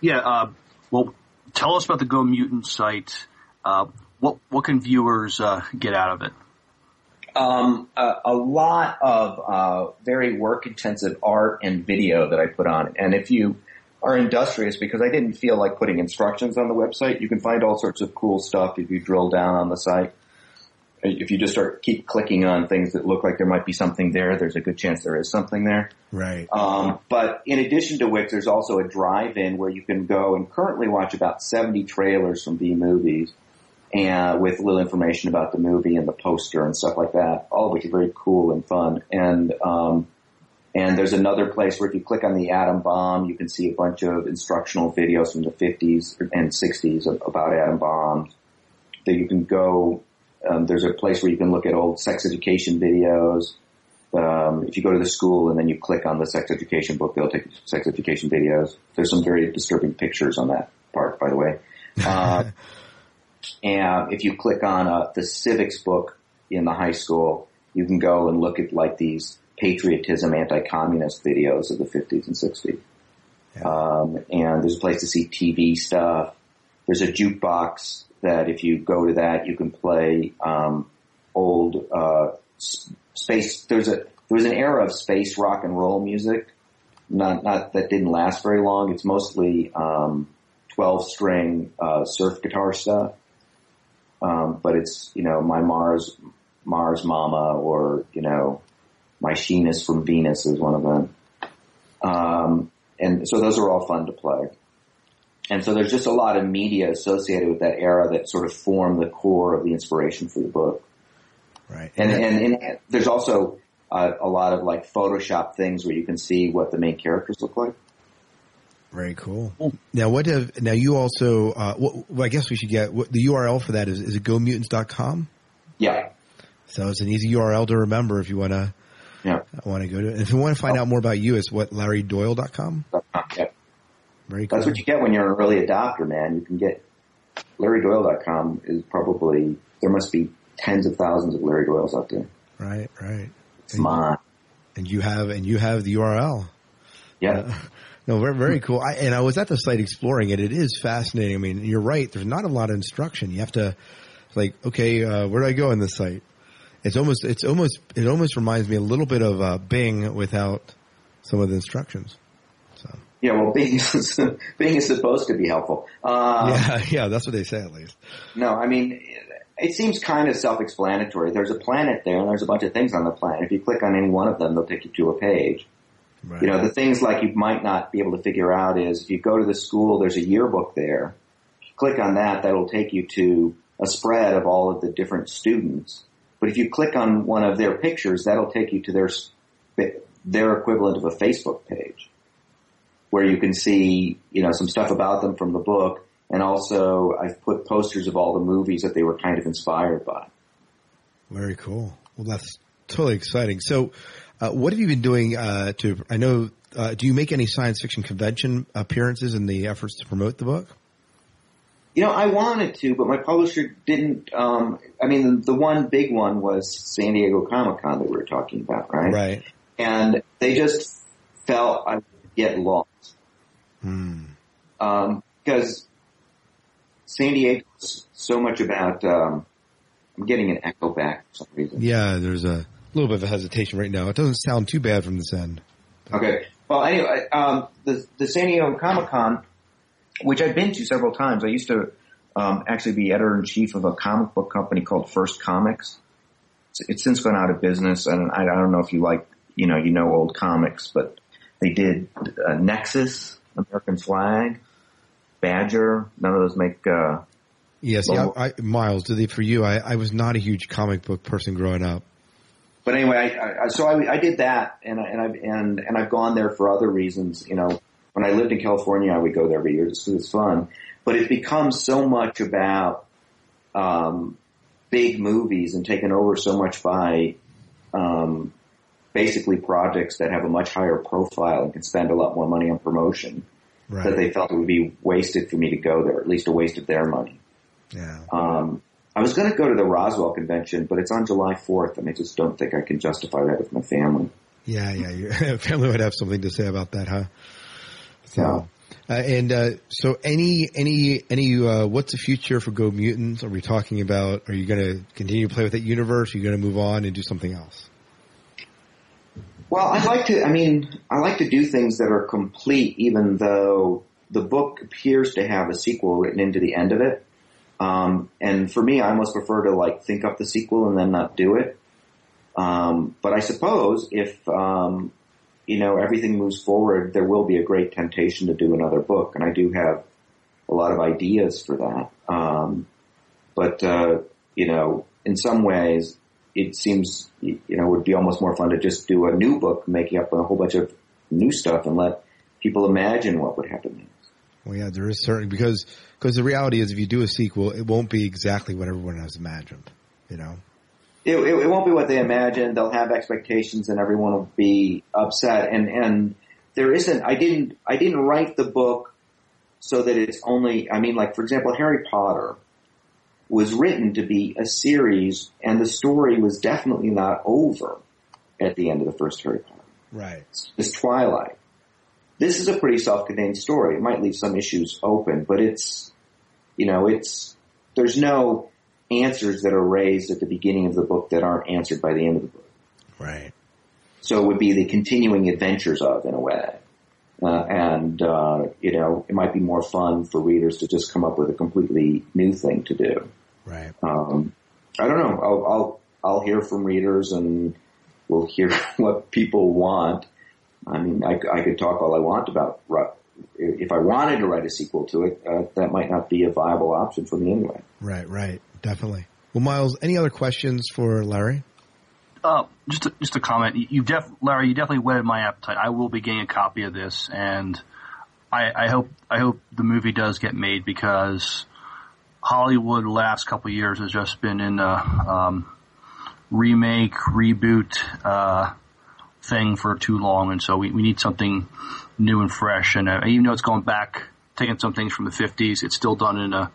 Yeah. Uh, well, tell us about the Go Mutant site. Uh, what what can viewers uh, get out of it? um, a, a lot of uh, very work intensive art and video that I put on. And if you are industrious, because I didn't feel like putting instructions on the website, you can find all sorts of cool stuff if you drill down on the site. If you just start keep clicking on things that look like there might be something there, there's a good chance there is something there. Right. Um, but in addition to which, there's also a drive-in where you can go and currently watch about 70 trailers from B movies, and with little information about the movie and the poster and stuff like that. All of which are very cool and fun. And um, and there's another place where if you click on the atom bomb, you can see a bunch of instructional videos from the 50s and 60s about atom bombs. That you can go. Um, there's a place where you can look at old sex education videos um, if you go to the school and then you click on the sex education book, they'll take sex education videos. There's some very disturbing pictures on that part, by the way. Uh, and if you click on uh, the civics book in the high school, you can go and look at like these patriotism, anti-communist videos of the 50s and 60s. Um, and there's a place to see TV stuff. There's a jukebox that if you go to that, you can play um, old uh, space. There's a there was an era of space rock and roll music. Not not that didn't last very long. It's mostly um, 12 string uh, surf guitar stuff. Um, but it's you know my Mars Mars Mama or you know my Sheenus from Venus is one of them. Um, and so those are all fun to play. And so there's just a lot of media associated with that era that sort of form the core of the inspiration for the book. Right. And, and, and there's also uh, a lot of like Photoshop things where you can see what the main characters look like. Very cool. Now, what have now you also? Uh, what, well, I guess we should get what, the URL for that is is it gomutants.com? Yeah. So it's an easy URL to remember if you want to. Yeah. Want to go to it. And if you want to find out more about you, it's what LarryDoyle.com. Yeah. Very. That's what you get when you're an early adopter, man. You can get LarryDoyle.com is probably there must be tens of thousands of Larry Doyles out there. Right, right. It's mine. And you have and you have the URL. Yeah. Uh, no, very very cool. I, and I was at the site exploring it. It is fascinating. I mean, you're right. There's not a lot of instruction. You have to, like, okay, uh, where do I go on this site? It's almost it's almost it almost reminds me a little bit of uh, Bing without some of the instructions. Yeah, well, Bing is, is supposed to be helpful. Uh, yeah, yeah, that's what they say at least. No, I mean, it seems kind of self-explanatory. There's a planet there, and there's a bunch of things on the planet. If you click on any one of them, they'll take you to a page. Right. You know, the things like you might not be able to figure out is if you go to the school, there's a yearbook there. If you click on that, that'll take you to a spread of all of the different students. But if you click on one of their pictures, that'll take you to their their equivalent of a Facebook page, where you can see you know some stuff about them from the book, and also I've put posters of all the movies that they were kind of inspired by. Very cool. Well, that's totally exciting. So, uh, what have you been doing uh, to? I know. Uh, do you make any science fiction convention appearances in the efforts to promote the book? You know, I wanted to, but my publisher didn't. Um, I mean, the, the one big one was San Diego Comic Con that we were talking about, right? Right. And they just felt I get lost Hmm. um, because San Diego is so much about. Um, I'm getting an echo back for some reason. Yeah, there's a little bit of a hesitation right now. It doesn't sound too bad from this end. Okay. Well, anyway, um, the the San Diego Comic Con, which I've been to several times. I used to um, actually be editor in chief of a comic book company called First Comics. It's, it's since gone out of business, and I, I don't know if you like, you know, you know old comics, but they did uh, Nexus, American Flagg, Badger. None of those make. Uh, Yes, yeah, Well- I, Miles, did they for you? I, I was not a huge comic book person growing up. but anyway, I, I, so I, I did that, and I, and I've and and I've gone there for other reasons. You know, when I lived in California, I would go there every year just because it's fun. But it becomes so much about um, big movies and taken over so much by um, basically projects that have a much higher profile and can spend a lot more money on promotion. Right. That they felt it would be wasted for me to go there, at least a waste of their money. Yeah. Um, I was going to go to the Roswell convention, but it's on July 4th, and I just don't think I can justify that with my family. Yeah, yeah, your family would have something to say about that, huh? So, uh, and uh, so any any any uh, what's the future for Go Mutants? Are we talking about? Are you going to continue to play with that universe? Are you going to move on and do something else? Well, I'd like to, I mean, I like to do things that are complete, even though the book appears to have a sequel written into the end of it. Um, and for me, I almost prefer to like think up the sequel and then not do it. Um, but I suppose if, um, you know, everything moves forward, there will be a great temptation to do another book. And I do have a lot of ideas for that. Um, but, uh, you know, in some ways, it seems, you know, it would be almost more fun to just do a new book, making up a whole bunch of new stuff and let people imagine what would happen next. Well, yeah, there is certainly because because the reality is, if you do a sequel, it won't be exactly what everyone has imagined. You know. It, it, it won't be what they imagine. They'll have expectations, and everyone will be upset. And and there isn't. I didn't. I didn't write the book so that it's only. I mean, like for example, Harry Potter was written to be a series, and the story was definitely not over at the end of the first Harry Potter. Right. This Twilight. This is a pretty self-contained story. It might leave some issues open, but it's, you know, it's, there's no answers that are raised at the beginning of the book that aren't answered by the end of the book. Right. So it would be the continuing adventures of, in a way. Uh, and, uh, you know, it might be more fun for readers to just come up with a completely new thing to do. Right. Um, I don't know. I'll, I'll, I'll hear from readers and we'll hear what people want. I mean, I, I could talk all I want about, if I wanted to write a sequel to it, uh, that might not be a viable option for me anyway. Right. Right. Definitely. Well, Miles, any other questions for Larry? Uh, just a, just a comment. You- You def, Larry, you definitely whetted my appetite. I will be getting a copy of this, and I, I hope I hope the movie does get made because Hollywood last couple of years has just been in a um, remake reboot uh, thing for too long, and so we, we need something new and fresh. And uh, even though it's going back, taking some things from the '50s, it's still done in a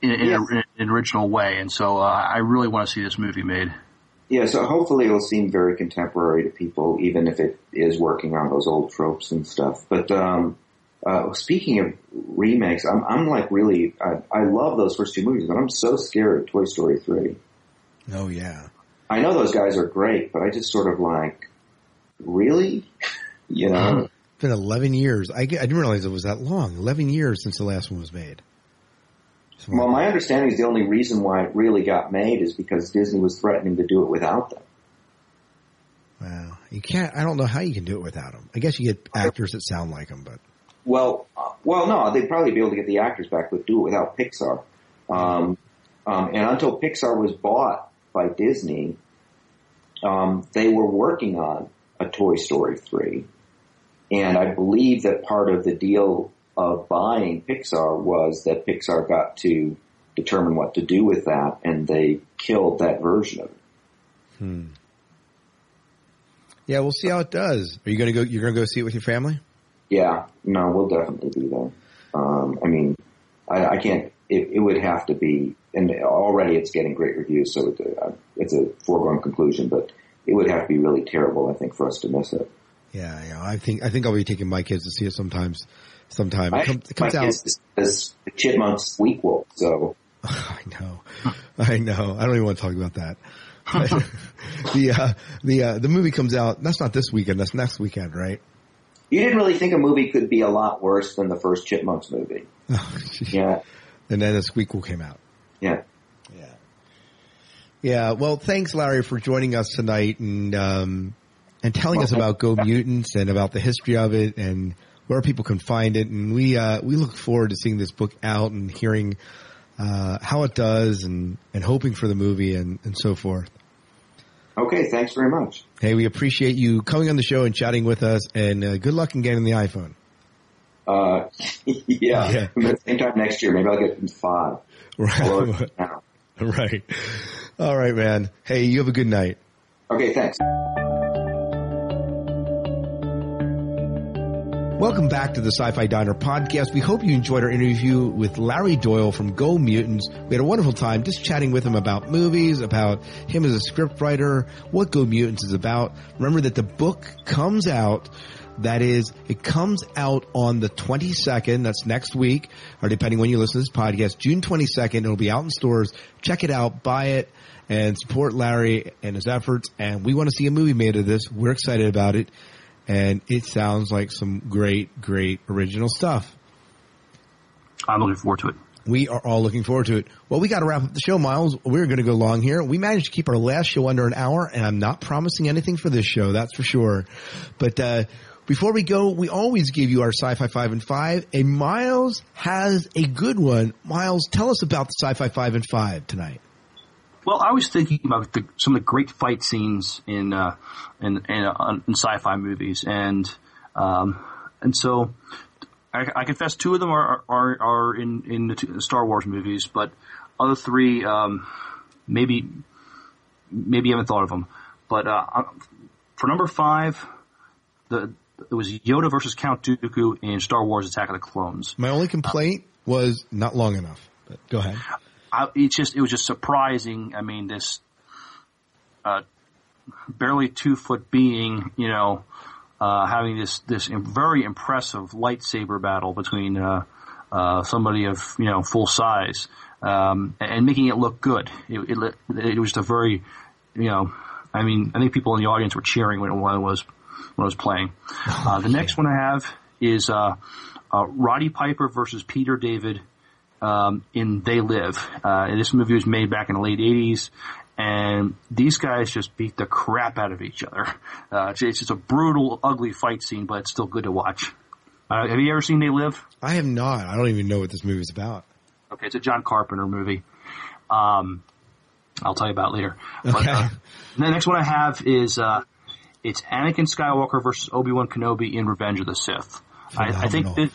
in, in, Yes. a, in an original way. And so uh, I really want to see this movie made. Yeah, so hopefully it'll seem very contemporary to people, even if it is working on those old tropes and stuff. But um, uh, speaking of remakes, I'm, I'm like really, I, I love those first two movies, but I'm so scared of Toy Story 3. Oh yeah. I know those guys are great, but I just sort of like, really? you know? It's been 11 years. I, I didn't realize it was that long. 11 years since the last one was made. Well, my understanding is the only reason why it really got made is because Disney was threatening to do it without them. Wow. You can't, I don't know how you can do it without them. I guess you get actors that sound like them, but Well, uh, well, no, they'd probably be able to get the actors back, but do it without Pixar. Um, um, and until Pixar was bought by Disney, um, they were working on a Toy Story 3. And I believe that part of the deal of buying Pixar was that Pixar got to determine what to do with that, and they killed that version of it. hmm. Yeah, we'll see how it does. Are you to go, you're to go see it with your family? Yeah, no, we'll definitely be there. Um, I mean, I, I can't. It, it would have to be, and already it's getting great reviews, so it, uh, it's a foregone conclusion. But it would have to be really terrible, I think, for us to miss it. Yeah, yeah. I think I think I'll be taking my kids to see it sometimes. Sometime it, come, it comes my out. kids is the Chipmunks sequel, so I know, I know. I don't even want to talk about that. the uh, the uh, the movie comes out. That's not this weekend. That's next weekend, right? You didn't really think a movie could be a lot worse than the first Chipmunks movie. yeah, And then the sequel came out. yeah. Yeah. Yeah. Well, thanks, Larry, for joining us tonight and um, and telling us about Go Mutants and about the history of it and where people can find it. And we uh, we look forward to seeing this book out and hearing uh, how it does and and hoping for the movie and and so forth. Okay, thanks very much. Hey, we appreciate you coming on the show and chatting with us. And uh, good luck in getting the iPhone. Uh, yeah. Yeah. Same time next year, maybe I'll get five. Right. right. All right, man. Hey, you have a good night. Okay, thanks. Welcome back to the Sci-Fi Diner podcast. We hope you enjoyed our interview with Larry Doyle from Go Mutants. We had a wonderful time just chatting with him about movies, about him as a scriptwriter, what Go Mutants is about. Remember that the book comes out that is, it comes out on the 22nd. That's next week, or depending when you listen to this podcast, June 22nd. It'll be out in stores. Check it out, buy it, and support Larry and his efforts. And we want to see a movie made of this. We're excited about it. And it sounds like some great, great original stuff. I'm looking forward to it. We are all looking forward to it. Well, we got to wrap up the show, Miles. We're going to go long here. We managed to keep our last show under an hour, and I'm not promising anything for this show, that's for sure. But uh, before we go, we always give you our Sci-Fi Five and Five. And Miles has a good one. Miles, tell us about the Sci-Fi Five and Five tonight. Well, I was thinking about the, some of the great fight scenes in uh, in, in, uh, in sci-fi movies, and um, and so I, I confess two of them are are, are in in the Star Wars movies, but other three um, maybe maybe you haven't thought of them. But uh, for number five, the it was Yoda versus Count Dooku in Star Wars: Attack of the Clones. My only complaint was not long enough. But go ahead. I, it's just it was just surprising. I mean, this uh, barely two foot being, you know, uh, having this this very impressive lightsaber battle between uh, uh, somebody of you know full size um, and making it look good. It, it, it was just a very, you know, I mean, I think people in the audience were cheering when it was when it was playing. Uh, the next one I have is uh, uh, Roddy Piper versus Peter David um, in They Live. Uh, and this movie was made back in the late 80s, and these guys just beat the crap out of each other. Uh, it's, it's just a brutal, ugly fight scene, but it's still good to watch. Uh, have you ever seen They Live? I have not. I don't even know what this movie is about. Okay, it's a John Carpenter movie. Um, I'll tell you about it later. But, Okay. uh, the next one I have is uh, it's Anakin Skywalker versus Obi Wan Kenobi in Revenge of the Sith. I, I think this.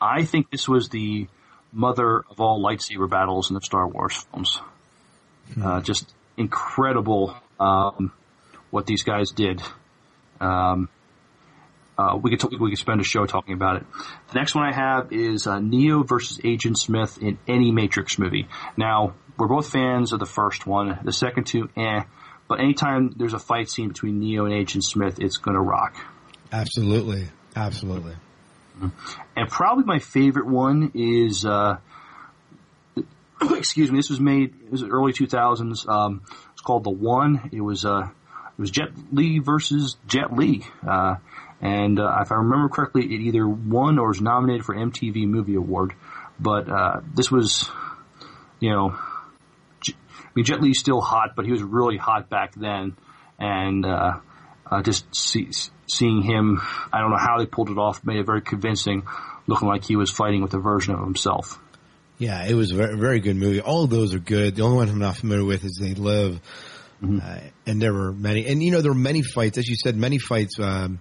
I think this was the mother of all lightsaber battles in the Star Wars films. Uh, just incredible um, what these guys did. Um, uh, we could t- we could spend a show talking about it. The next one I have is uh, Neo versus Agent Smith in any Matrix movie. Now we're both fans of the first one. The second two, eh. But anytime there's a fight scene between Neo and Agent Smith, it's going to rock. Absolutely. Absolutely. And probably my favorite one is, uh, excuse me, this was made, it was early 2000s. Um, it's called The One. It was, uh, it was Jet Li versus Jet Li. Uh, and, uh, if I remember correctly, it either won or was nominated for MTV Movie Award. But, uh, this was, you know, I mean, Jet Li's still hot, but he was really hot back then. And, uh, uh, just see, seeing him, I don't know how they pulled it off, made it very convincing, looking like he was fighting with a version of himself. Yeah, it was a very, very good movie. All of those are good. The only one I'm not familiar with is They Live. Uh, and there were many, and you know, there were many fights, as you said, many fights, um,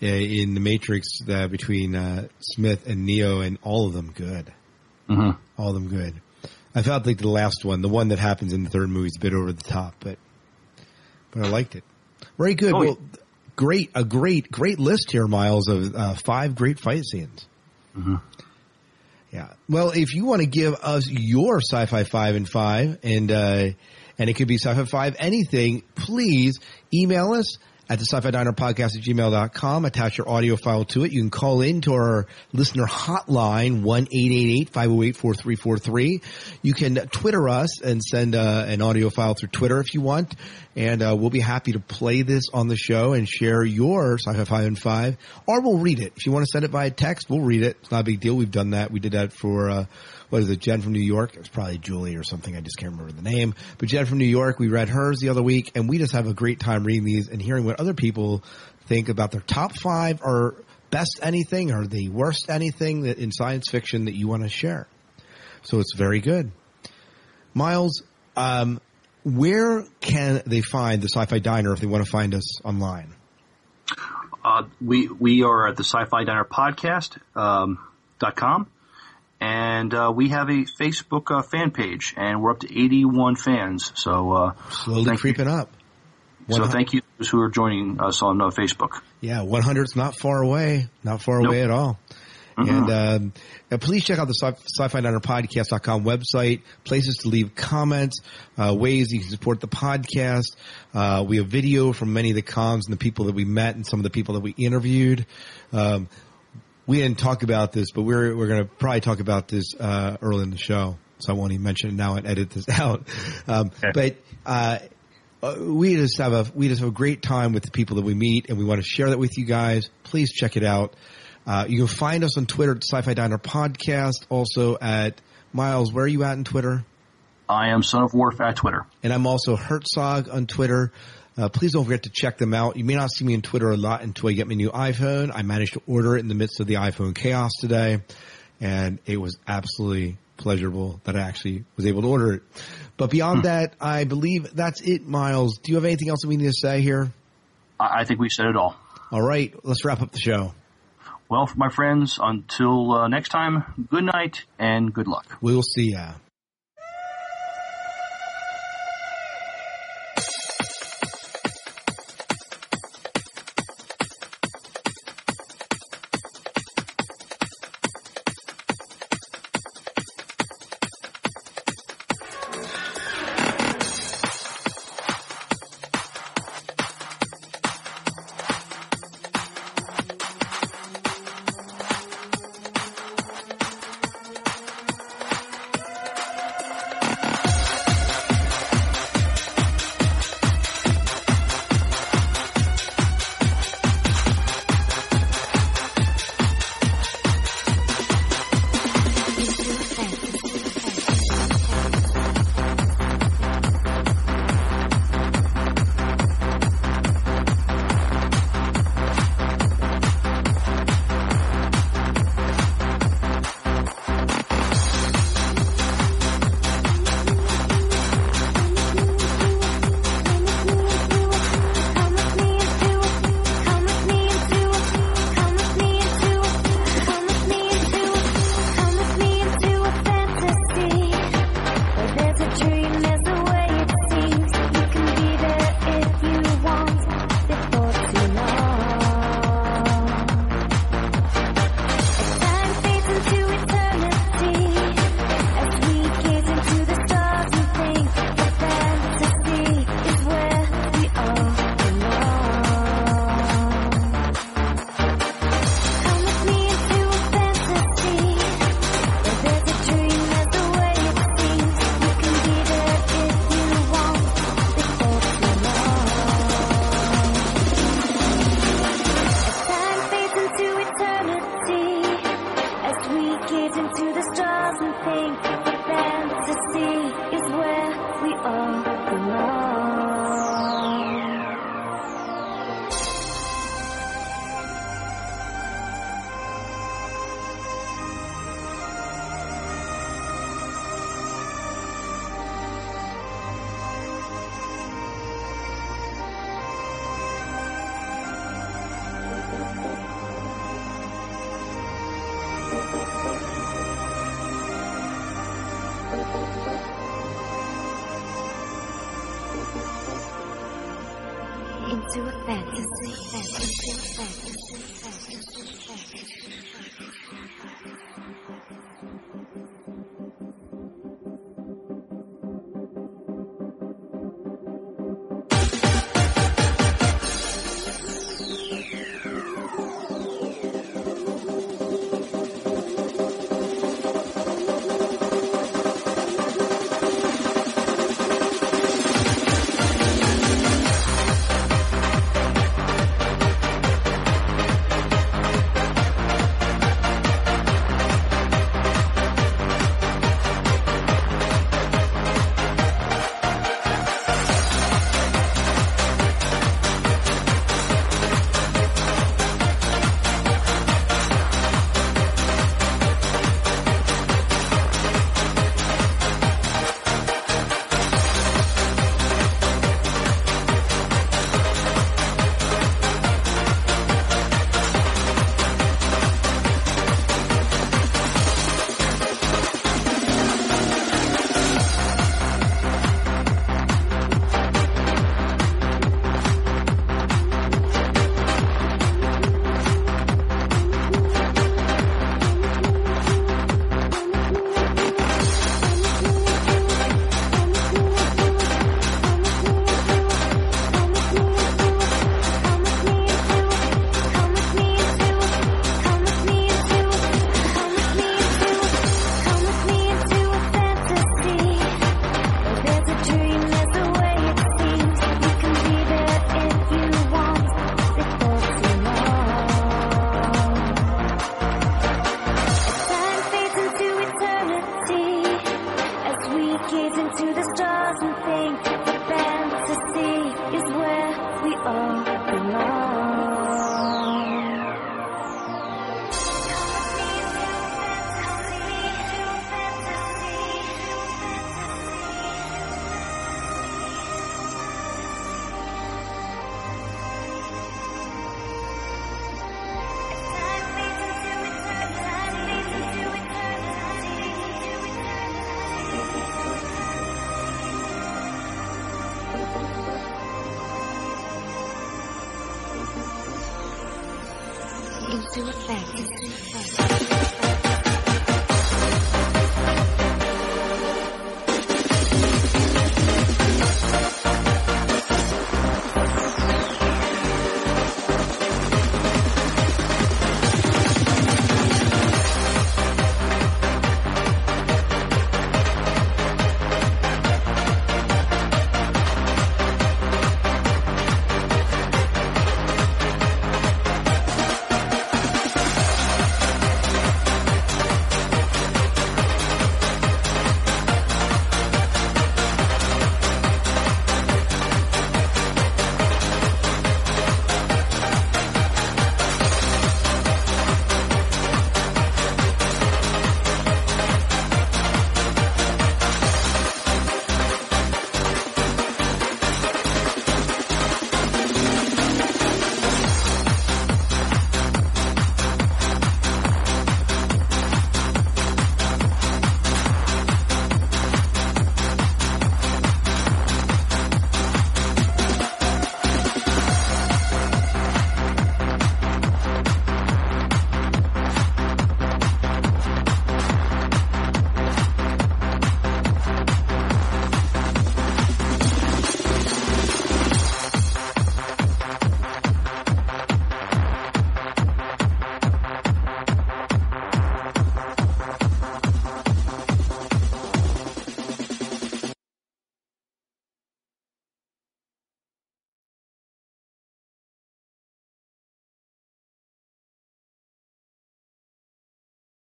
uh, in the Matrix, uh, between, uh, Smith and Neo and all of them good. Mm-hmm. All of them good. I felt like the last one, the one that happens in the third movie is a bit over the top, but, but I liked it. Very good. Oh, well, great, a great, great list here, Miles, of, uh, five great fight scenes. Mm-hmm. Yeah. Well, if you want to give us your sci-fi five and five, and uh, and it could be sci-fi five anything, please email us at the sci-fi diner podcast at gmail.com. Attach your audio file to it. You can call in to our listener hotline, 1-888-508-4343. You can Twitter us and send uh, an audio file through Twitter if you want. And uh, we'll be happy to play this on the show and share your sci-fi five and five, or we'll read it. If you want to send it via text, we'll read it. It's not a big deal. We've done that. We did that for, uh, what is it, Jen from New York? It was probably Julie or something. I just can't remember the name. But Jen from New York, we read hers the other week, and we just have a great time reading these and hearing what other people think about their top five or best anything or the worst anything that in science fiction that you want to share. So it's very good. Miles, um, where can they find the Sci-Fi Diner if they want to find us online? Uh, we we are at the Sci-Fi Diner Podcast um, dot com, and uh, we have a Facebook uh, fan page, and we're up to 81 fans. So uh, Slowly creeping up. So thank you to those who are joining us on uh, Facebook. Yeah, 100's not far away. Not far Nope. away at all. Mhm. And uh, please check out the sci- sci-fi diner podcast.com website, places to leave comments, uh, ways you can support the podcast. Uh, we have video from many of the cons and the people that we met and some of the people that we interviewed. Um, we didn't talk about this, but we're we're going to probably talk about this uh, early in the show, so I won't even mention it now and edit this out. Um, But uh, we just have a we just have a great time with the people that we meet, and we want to share that with you guys. Please check it out. Uh, you can find us on Twitter at Sci-Fi Diner Podcast. Also at Miles, where are you at in Twitter? I am Son of Worf at Twitter. And I'm also Herzog on Twitter. Uh, please don't forget to check them out. You may not see me on Twitter a lot until I get my new iPhone. I managed to order it in the midst of the iPhone chaos today, and it was absolutely pleasurable that I actually was able to order it. But beyond that, I believe that's it, Miles. Do you have anything else that we need to say here? I, I think we said it all. All right, let's wrap up the show. Well, my friends, until uh, next time, good night and good luck. We will see ya.